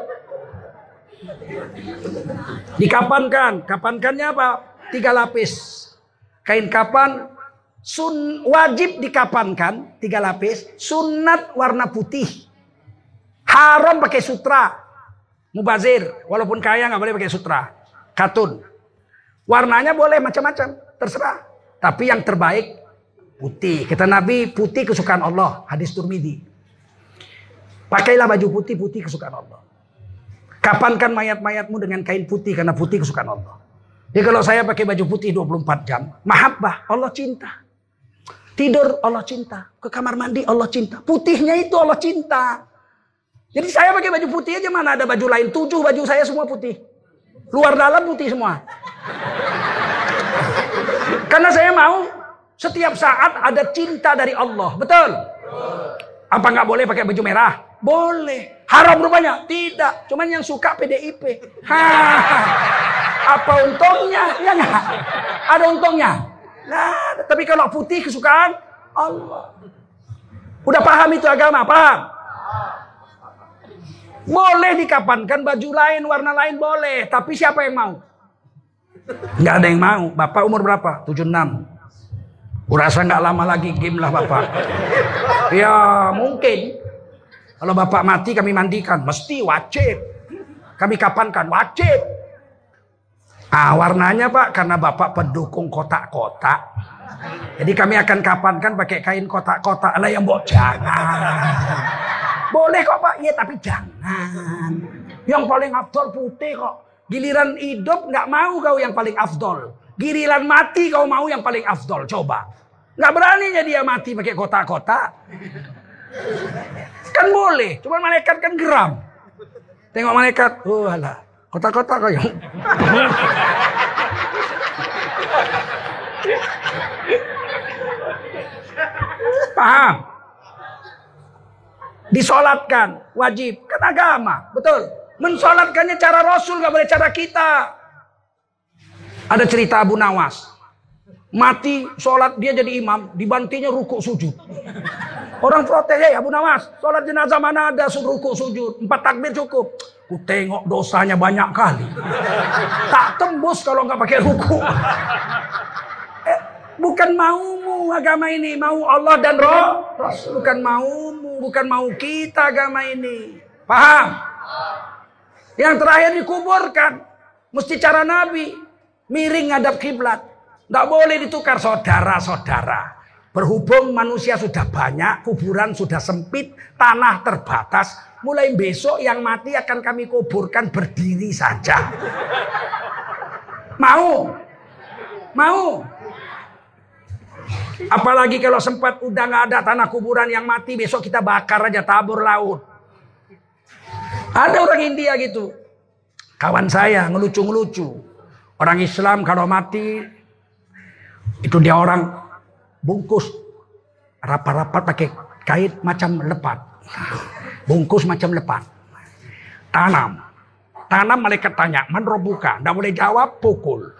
Dikapankan, kapankannya apa? Tiga lapis. Kain kapan sun wajib dikapankan tiga lapis, sunat warna putih. Haram pakai sutra. Mubazir. Walaupun kaya nggak boleh pakai sutra. Katun. Warnanya boleh macam-macam. Terserah. Tapi yang terbaik putih. Kata Nabi putih kesukaan Allah. Hadis Turmidi. Pakailah baju putih, putih kesukaan Allah. Kapankan mayat-mayatmu dengan kain putih karena putih kesukaan Allah. Jadi kalau saya pakai baju putih 24 jam, mahabbah, Allah cinta. Tidur Allah cinta, ke kamar mandi Allah cinta. Putihnya itu Allah cinta. Jadi saya pakai baju putih aja mana ada baju lain. Tujuh baju saya semua putih. Luar dalam putih semua. Karena saya mau setiap saat ada cinta dari Allah. Betul? Apa nggak boleh pakai baju merah? Boleh. Haram rupanya? Tidak. Cuman yang suka PDIP. Ha. Apa untungnya? Ya nggak? Ada untungnya? Nah, tapi kalau putih kesukaan Allah. Udah paham itu agama? Paham? Boleh dikapankan baju lain, warna lain boleh. Tapi siapa yang mau? Nggak ada yang mau. Bapak umur berapa? 76. Urasa nggak lama lagi game lah bapak. Ya mungkin. Kalau bapak mati kami mandikan. Mesti wajib. Kami kapankan? Wajib. Ah warnanya pak karena bapak pendukung kotak-kotak. Jadi kami akan kapankan pakai kain kotak-kotak. Lah yang buat jangan. Boleh kok Pak, iya tapi jangan. Yang paling afdol putih kok. Giliran hidup nggak mau kau yang paling afdol. Giliran mati kau mau yang paling afdol. Coba. Nggak beraninya dia mati pakai kotak-kotak. Kan boleh. Cuma malaikat kan geram. Tengok malaikat. Oh alah. Kotak-kotak kau yang. Paham? Disolatkan, wajib. Kan agama, betul. Mensolatkannya cara Rasul, gak boleh cara kita. Ada cerita Abu Nawas. Mati, sholat, dia jadi imam. Dibantinya ruku sujud. Orang protes, hey Abu Nawas, sholat jenazah mana ada suruh ruku sujud. Empat takbir cukup. Ku tengok dosanya banyak kali. Tak tembus kalau nggak pakai ruku. <laughs> Eh, bukan maumu agama ini, mau Allah dan Roh. Bukan maumu, bukan mau kita agama ini. Paham? Yang terakhir dikuburkan. Mesti cara Nabi. Miring ngadap kiblat. Tidak boleh ditukar saudara-saudara. Berhubung manusia sudah banyak, kuburan sudah sempit, tanah terbatas. Mulai besok yang mati akan kami kuburkan berdiri saja. Mau? Mau? Apalagi kalau sempat udah nggak ada tanah kuburan yang mati, besok kita bakar aja tabur laut. Ada orang India gitu. Kawan saya ngelucu-ngelucu. Orang Islam kalau mati itu dia orang bungkus rapat-rapat pakai kait macam lepat. Bungkus macam lepat. Tanam. Tanam malaikat tanya, man robuka? Tidak boleh jawab, pukul.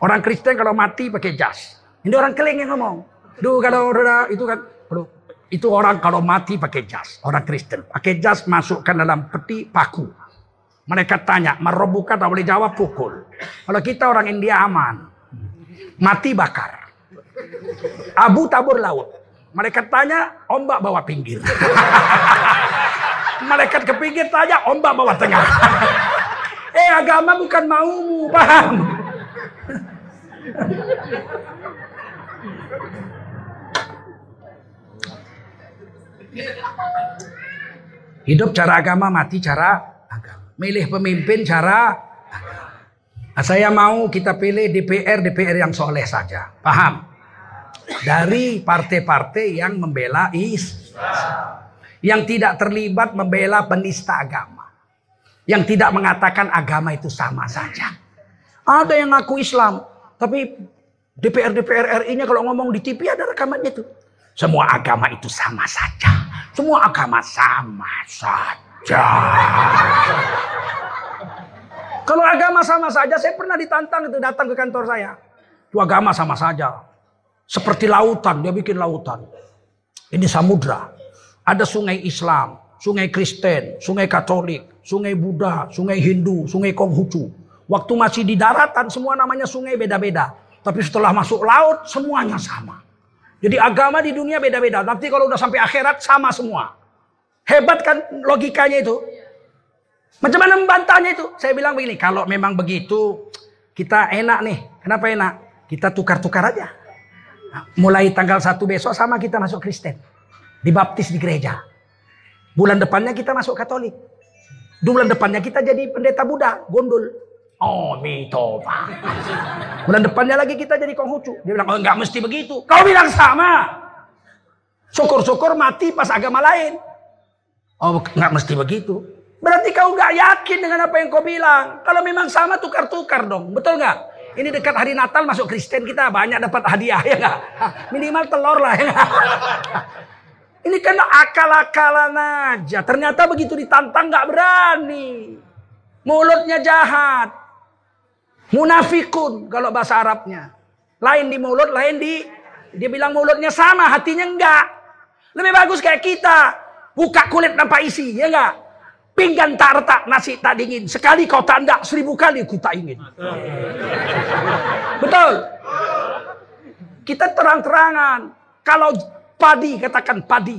Orang Kristen kalau mati pakai jas. Ini orang keling yang ngomong. Duh kalau itu kan, itu orang kalau mati pakai jas. Orang Kristen. Pakai jas masukkan dalam peti paku. Mereka tanya, merobuka tak boleh jawab pukul. Kalau kita orang India aman. Mati bakar. Abu tabur laut. Malaikat tanya, ombak bawa pinggir. <laughs> Malaikat ke pinggir tanya, ombak bawa tengah. <laughs> eh agama bukan maumu, paham? <laughs> Hidup cara agama, mati cara agama. Milih pemimpin cara agama. Nah, saya mau kita pilih DPR, DPR yang soleh saja. Paham? Dari partai-partai yang membela Islam. Yang tidak terlibat membela penista agama. Yang tidak mengatakan agama itu sama saja. Ada yang ngaku Islam, tapi DPR DPR RI-nya kalau ngomong di TV ada rekamannya itu. Semua agama itu sama saja. Semua agama sama saja. Kalau agama sama saja, saya pernah ditantang itu datang ke kantor saya. Itu agama sama saja. Seperti lautan, dia bikin lautan. Ini samudra. Ada sungai Islam, sungai Kristen, sungai Katolik, sungai Buddha, sungai Hindu, sungai Konghucu. Waktu masih di daratan semua namanya sungai beda-beda. Tapi setelah masuk laut semuanya sama. Jadi agama di dunia beda-beda. Nanti kalau udah sampai akhirat sama semua. Hebat kan logikanya itu? Macam mana membantahnya itu? Saya bilang begini, kalau memang begitu kita enak nih. Kenapa enak? Kita tukar-tukar aja. Mulai tanggal 1 besok sama kita masuk Kristen. Dibaptis di gereja. Bulan depannya kita masuk Katolik. Bulan depannya kita jadi pendeta Buddha, gondol. Oh, mito, Bulan depannya lagi kita jadi Konghucu. Dia bilang, oh enggak mesti begitu. Kau bilang sama. Syukur-syukur mati pas agama lain. Oh, enggak mesti begitu. Berarti kau enggak yakin dengan apa yang kau bilang. Kalau memang sama tukar-tukar dong. Betul enggak? Ini dekat hari Natal masuk Kristen kita banyak dapat hadiah ya enggak? Minimal telur lah ya enggak? <laughs> Ini kan akal-akalan aja. Ternyata begitu ditantang nggak berani. Mulutnya jahat. Munafikun kalau bahasa Arabnya. Lain di mulut, lain di dia bilang mulutnya sama, hatinya enggak. Lebih bagus kayak kita. Buka kulit tanpa isi, ya enggak? Pinggan tak retak, nasi tak dingin. Sekali kau tanda, seribu kali ku tak ingin. Betul. Kita terang-terangan. Kalau padi, katakan padi.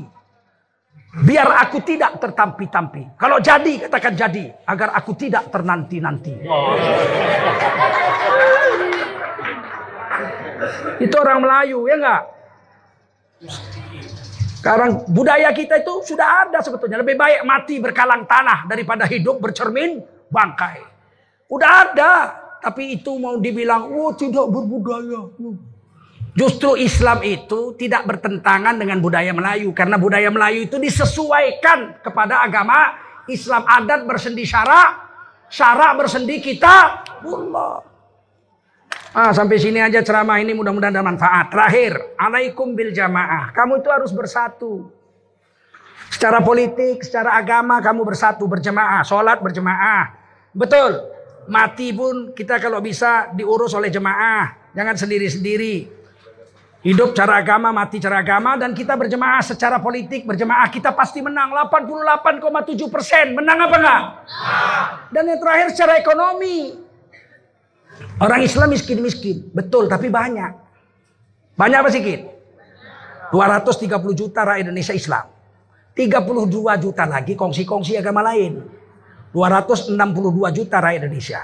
Biar aku tidak tertampi-tampi. Kalau jadi, katakan jadi. Agar aku tidak ternanti-nanti. Itu orang Melayu, ya enggak? Sekarang budaya kita itu sudah ada sebetulnya. Lebih baik mati berkalang tanah daripada hidup bercermin bangkai. Udah ada. Tapi itu mau dibilang, oh tidak berbudaya. Justru Islam itu tidak bertentangan dengan budaya Melayu. Karena budaya Melayu itu disesuaikan kepada agama Islam. Adat bersendi syarak. Syarak bersendi kita. Allah. Ah, sampai sini aja ceramah ini mudah-mudahan ada manfaat. Terakhir, alaikum bil jamaah. Kamu itu harus bersatu. Secara politik, secara agama kamu bersatu berjemaah, sholat berjemaah. Betul. Mati pun kita kalau bisa diurus oleh jemaah, jangan sendiri-sendiri. Hidup cara agama, mati cara agama, dan kita berjemaah secara politik, berjemaah kita pasti menang 88,7 persen. Menang apa enggak? Dan yang terakhir secara ekonomi. Orang Islam miskin-miskin, betul, tapi banyak. Banyak apa sedikit? 230 juta rakyat Indonesia Islam. 32 juta lagi kongsi-kongsi agama lain. 262 juta rakyat Indonesia.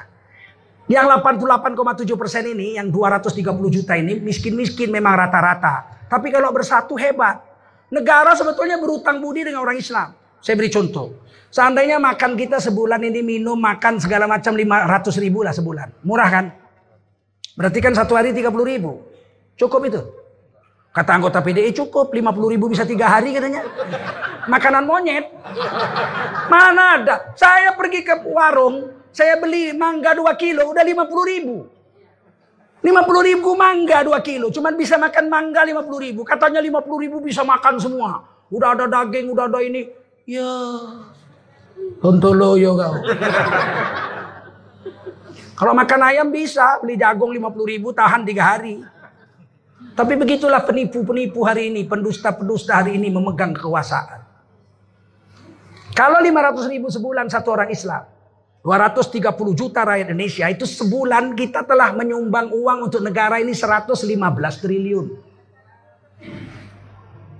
Yang 88,7 persen ini, yang 230 juta ini miskin-miskin memang rata-rata. Tapi kalau bersatu hebat. Negara sebetulnya berutang budi dengan orang Islam. Saya beri contoh. Seandainya makan kita sebulan ini minum, makan segala macam 500 ribu lah sebulan. Murah kan? Berarti kan satu hari 30 ribu. Cukup itu. Kata anggota PDI cukup 50 ribu bisa tiga hari katanya. Makanan monyet. Mana ada? Saya pergi ke warung, saya beli mangga 2 kilo udah 50 ribu. 50 ribu mangga 2 kilo. Cuman bisa makan mangga 50 ribu. Katanya 50 ribu bisa makan semua. Udah ada daging, udah ada ini. Ya. Tontoloyo kau. Kalau makan ayam bisa. Beli jagung 50 ribu tahan 3 hari. Tapi begitulah penipu-penipu hari ini. Pendusta-pendusta hari ini memegang kekuasaan. Kalau 500 ribu sebulan satu orang Islam. 230 juta rakyat Indonesia itu sebulan kita telah menyumbang uang untuk negara ini 115 triliun.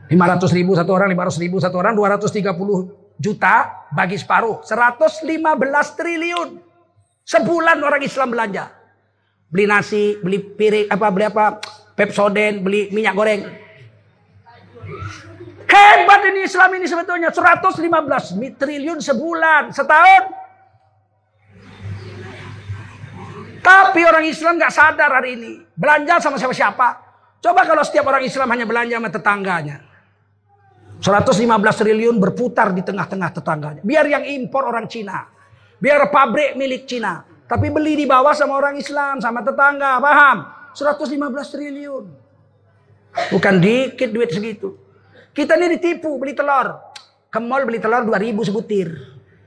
500 ribu satu orang, 500 ribu satu orang, 230 juta bagi separuh. 115 triliun. Sebulan orang Islam belanja. Beli nasi, beli piring, apa beli apa, Pepsoden, beli minyak goreng. Hebat ini Islam ini sebetulnya 115 triliun sebulan, setahun Tapi orang Islam nggak sadar hari ini. Belanja sama siapa-siapa. Coba kalau setiap orang Islam hanya belanja sama tetangganya. 115 triliun berputar di tengah-tengah tetangganya. Biar yang impor orang Cina. Biar pabrik milik Cina. Tapi beli di bawah sama orang Islam, sama tetangga. Paham? 115 triliun. Bukan dikit duit segitu. Kita ini ditipu beli telur. Ke mall beli telur 2000 sebutir.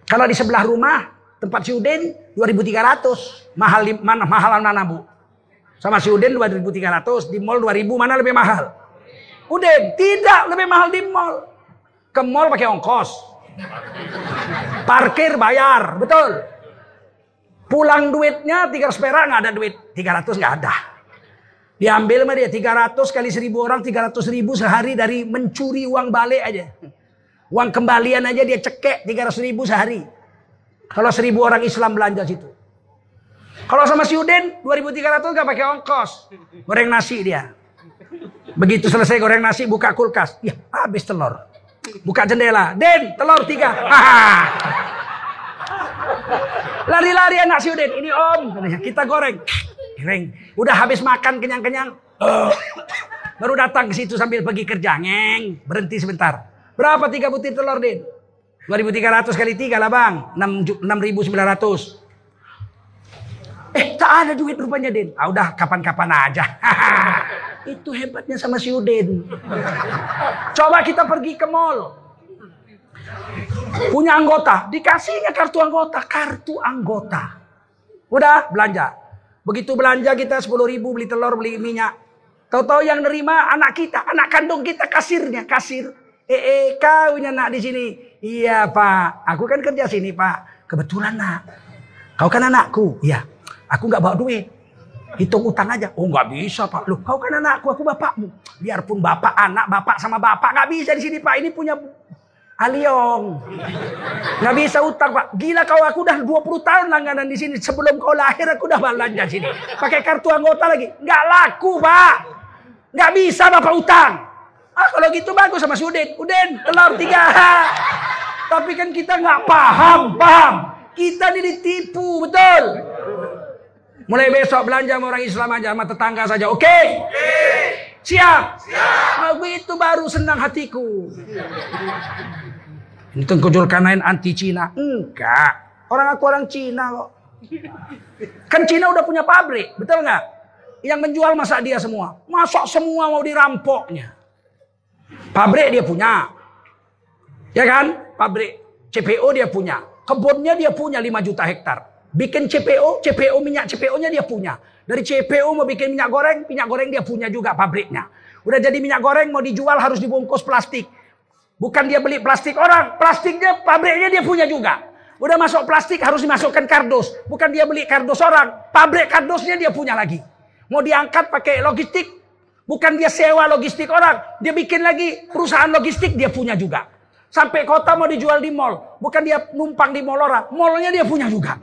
Kalau di sebelah rumah Tempat si Udin 2300. Mahal di mana? Mahalan mana, Bu? Sama si Udin 2300, di mall 2000 mana lebih mahal? Udin, tidak lebih mahal di mall. Ke mall pakai ongkos. Parkir bayar, betul. Pulang duitnya 300 perak nggak ada duit, 300 nggak ada. Diambil sama dia 300 kali 1000 orang 300 ribu sehari dari mencuri uang balik aja. Uang kembalian aja dia cekek 300 ribu sehari. Kalau seribu orang Islam belanja situ. Kalau sama si Udin 2300 gak pakai ongkos. Goreng nasi dia. Begitu selesai goreng nasi buka kulkas. Ya habis telur. Buka jendela. Den telur tiga. Lari-lari anak si Udin. Ini om. Kita goreng. Goreng. Udah habis makan kenyang-kenyang. Baru datang ke situ sambil pergi kerja. Ngeng. Berhenti sebentar. Berapa tiga butir telur Din? 2300 kali 3 lah bang. 6900. Eh tak ada duit rupanya Din. Ah udah kapan-kapan aja. Itu hebatnya sama si Udin. Coba kita pergi ke mall. Punya anggota. Dikasihnya kartu anggota. Kartu anggota. Udah belanja. Begitu belanja kita 10 ribu beli telur, beli minyak. Tahu-tahu yang nerima anak kita, anak kandung kita kasirnya, kasir. Eh, eh kau nak di sini. Iya pak, aku kan kerja sini pak. Kebetulan nak. Kau kan anakku. Iya. Aku nggak bawa duit. Hitung utang aja. Oh nggak bisa pak. Loh kau kan anakku, aku bapakmu. Biarpun bapak anak, bapak sama bapak nggak bisa di sini pak. Ini punya Aliong. Nggak bisa utang pak. Gila kau aku udah 20 tahun langganan di sini. Sebelum kau lahir aku udah belanja sini. Pakai kartu anggota lagi. Nggak laku pak. Nggak bisa bapak utang. Ah kalau gitu bagus sama si Udin. Udin telur tiga. Tapi kan kita nggak paham, paham. Kita ini ditipu, betul. Mulai besok belanja sama orang Islam aja, sama tetangga saja. Oke? Okay? Okay. Siap? Siap. Nah, itu baru senang hatiku. Ini Tengku Zulkarnain anti Cina. Enggak. Orang aku orang Cina kok. Kan Cina udah punya pabrik, betul nggak? Yang menjual masa dia semua. Masuk semua mau dirampoknya. Pabrik dia punya. Ya kan? Pabrik CPO dia punya. Kebunnya dia punya 5 juta hektar. Bikin CPO, CPO minyak CPO-nya dia punya. Dari CPO mau bikin minyak goreng, minyak goreng dia punya juga pabriknya. Udah jadi minyak goreng mau dijual harus dibungkus plastik. Bukan dia beli plastik orang, plastiknya pabriknya dia punya juga. Udah masuk plastik harus dimasukkan kardus. Bukan dia beli kardus orang, pabrik kardusnya dia punya lagi. Mau diangkat pakai logistik, bukan dia sewa logistik orang, dia bikin lagi perusahaan logistik dia punya juga. Sampai kota mau dijual di mall, bukan dia numpang di mall orang, mallnya dia punya juga.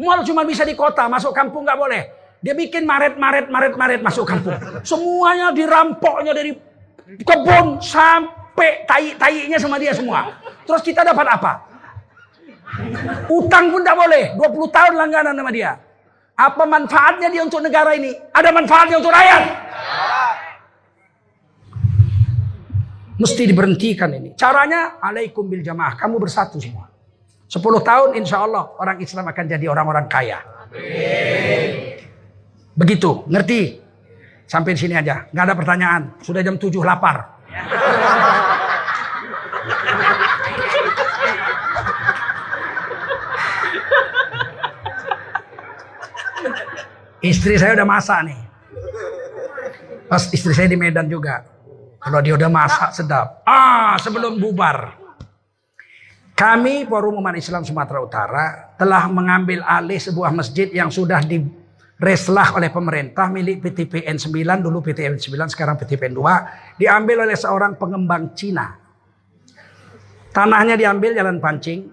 Mall cuma bisa di kota, masuk kampung nggak boleh. Dia bikin maret, maret, maret, maret masuk kampung. Semuanya dirampoknya dari kebun sampai tai-tainya sama dia semua. Terus kita dapat apa? Utang pun tak boleh. 20 tahun langganan sama dia. Apa manfaatnya dia untuk negara ini? Ada manfaatnya untuk rakyat. Mesti diberhentikan ini. Caranya alaikum bil jamaah. Kamu bersatu semua. 10 tahun insya Allah orang Islam akan jadi orang-orang kaya. Begitu, ngerti? Sampai sini aja, nggak ada pertanyaan. Sudah jam 7 lapar. Istri saya udah masak nih. Pas istri saya di Medan juga. Kalau dia udah masak sedap. Ah, sebelum bubar. Kami Forum Umat Islam Sumatera Utara telah mengambil alih sebuah masjid yang sudah direslah oleh pemerintah milik PTPN 9 dulu PTPN 9 sekarang PTPN 2 diambil oleh seorang pengembang Cina. Tanahnya diambil jalan pancing,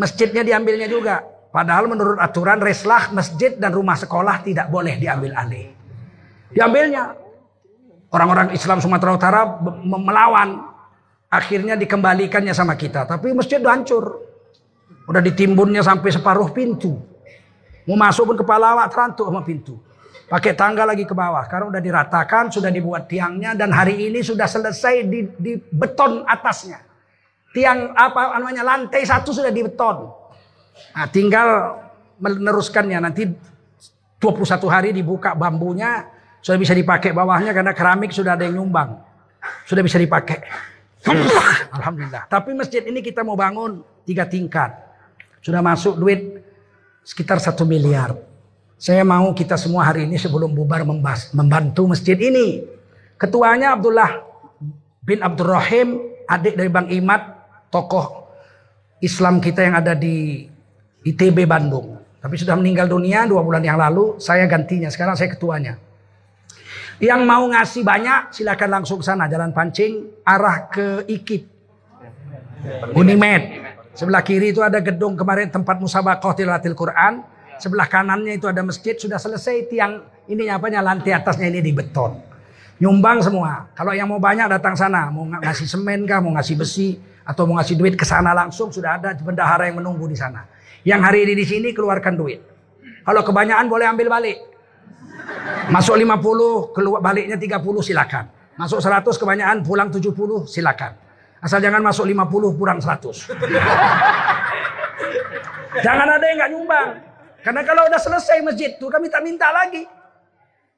masjidnya diambilnya juga. Padahal menurut aturan reslah masjid dan rumah sekolah tidak boleh diambil alih. Diambilnya. Orang-orang Islam Sumatera Utara melawan. Akhirnya dikembalikannya sama kita. Tapi masjid udah hancur. Udah ditimbunnya sampai separuh pintu. Mau masuk pun kepala awak terantuk sama pintu. Pakai tangga lagi ke bawah. Karena udah diratakan, sudah dibuat tiangnya. Dan hari ini sudah selesai di, di beton atasnya. Tiang apa namanya lantai satu sudah di beton. Nah, tinggal meneruskannya nanti 21 hari dibuka bambunya sudah bisa dipakai bawahnya karena keramik sudah ada yang nyumbang. Sudah bisa dipakai. Alhamdulillah. Tapi masjid ini kita mau bangun tiga tingkat. Sudah masuk duit sekitar satu miliar. Saya mau kita semua hari ini sebelum bubar membahas, membantu masjid ini. Ketuanya Abdullah bin Abdurrahim, adik dari Bang Imad, tokoh Islam kita yang ada di ITB Bandung. Tapi sudah meninggal dunia dua bulan yang lalu. Saya gantinya. Sekarang saya ketuanya. Yang mau ngasih banyak silakan langsung ke sana. Jalan Pancing arah ke Ikip. Unimed. Sebelah kiri itu ada gedung kemarin tempat musabakoh tilawatil Quran. Sebelah kanannya itu ada masjid. Sudah selesai tiang ini apanya lantai atasnya ini di beton. Nyumbang semua. Kalau yang mau banyak datang sana. Mau ngasih semen kah, mau ngasih besi. Atau mau ngasih duit ke sana langsung. Sudah ada bendahara yang menunggu di sana. Yang hari ini di sini keluarkan duit. Kalau kebanyakan boleh ambil balik. Masuk 50, keluar baliknya 30 silakan. Masuk 100 kebanyakan pulang 70 silakan. Asal jangan masuk 50 kurang 100. <laughs> jangan ada yang nggak nyumbang. Karena kalau udah selesai masjid itu kami tak minta lagi.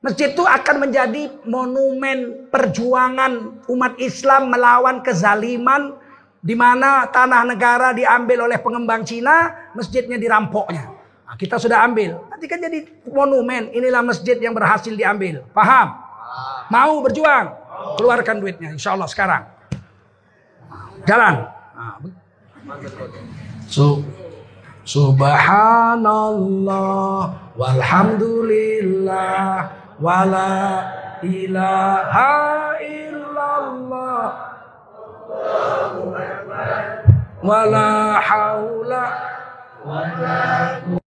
Masjid itu akan menjadi monumen perjuangan umat Islam melawan kezaliman di mana tanah negara diambil oleh pengembang Cina, masjidnya dirampoknya. Nah, kita sudah ambil. Nanti kan jadi monumen. Inilah masjid yang berhasil diambil. Paham? Mau berjuang? Keluarkan duitnya. Insya Allah sekarang. Jalan. So, Subhanallah walhamdulillah wala ilaha illallah wala haula wala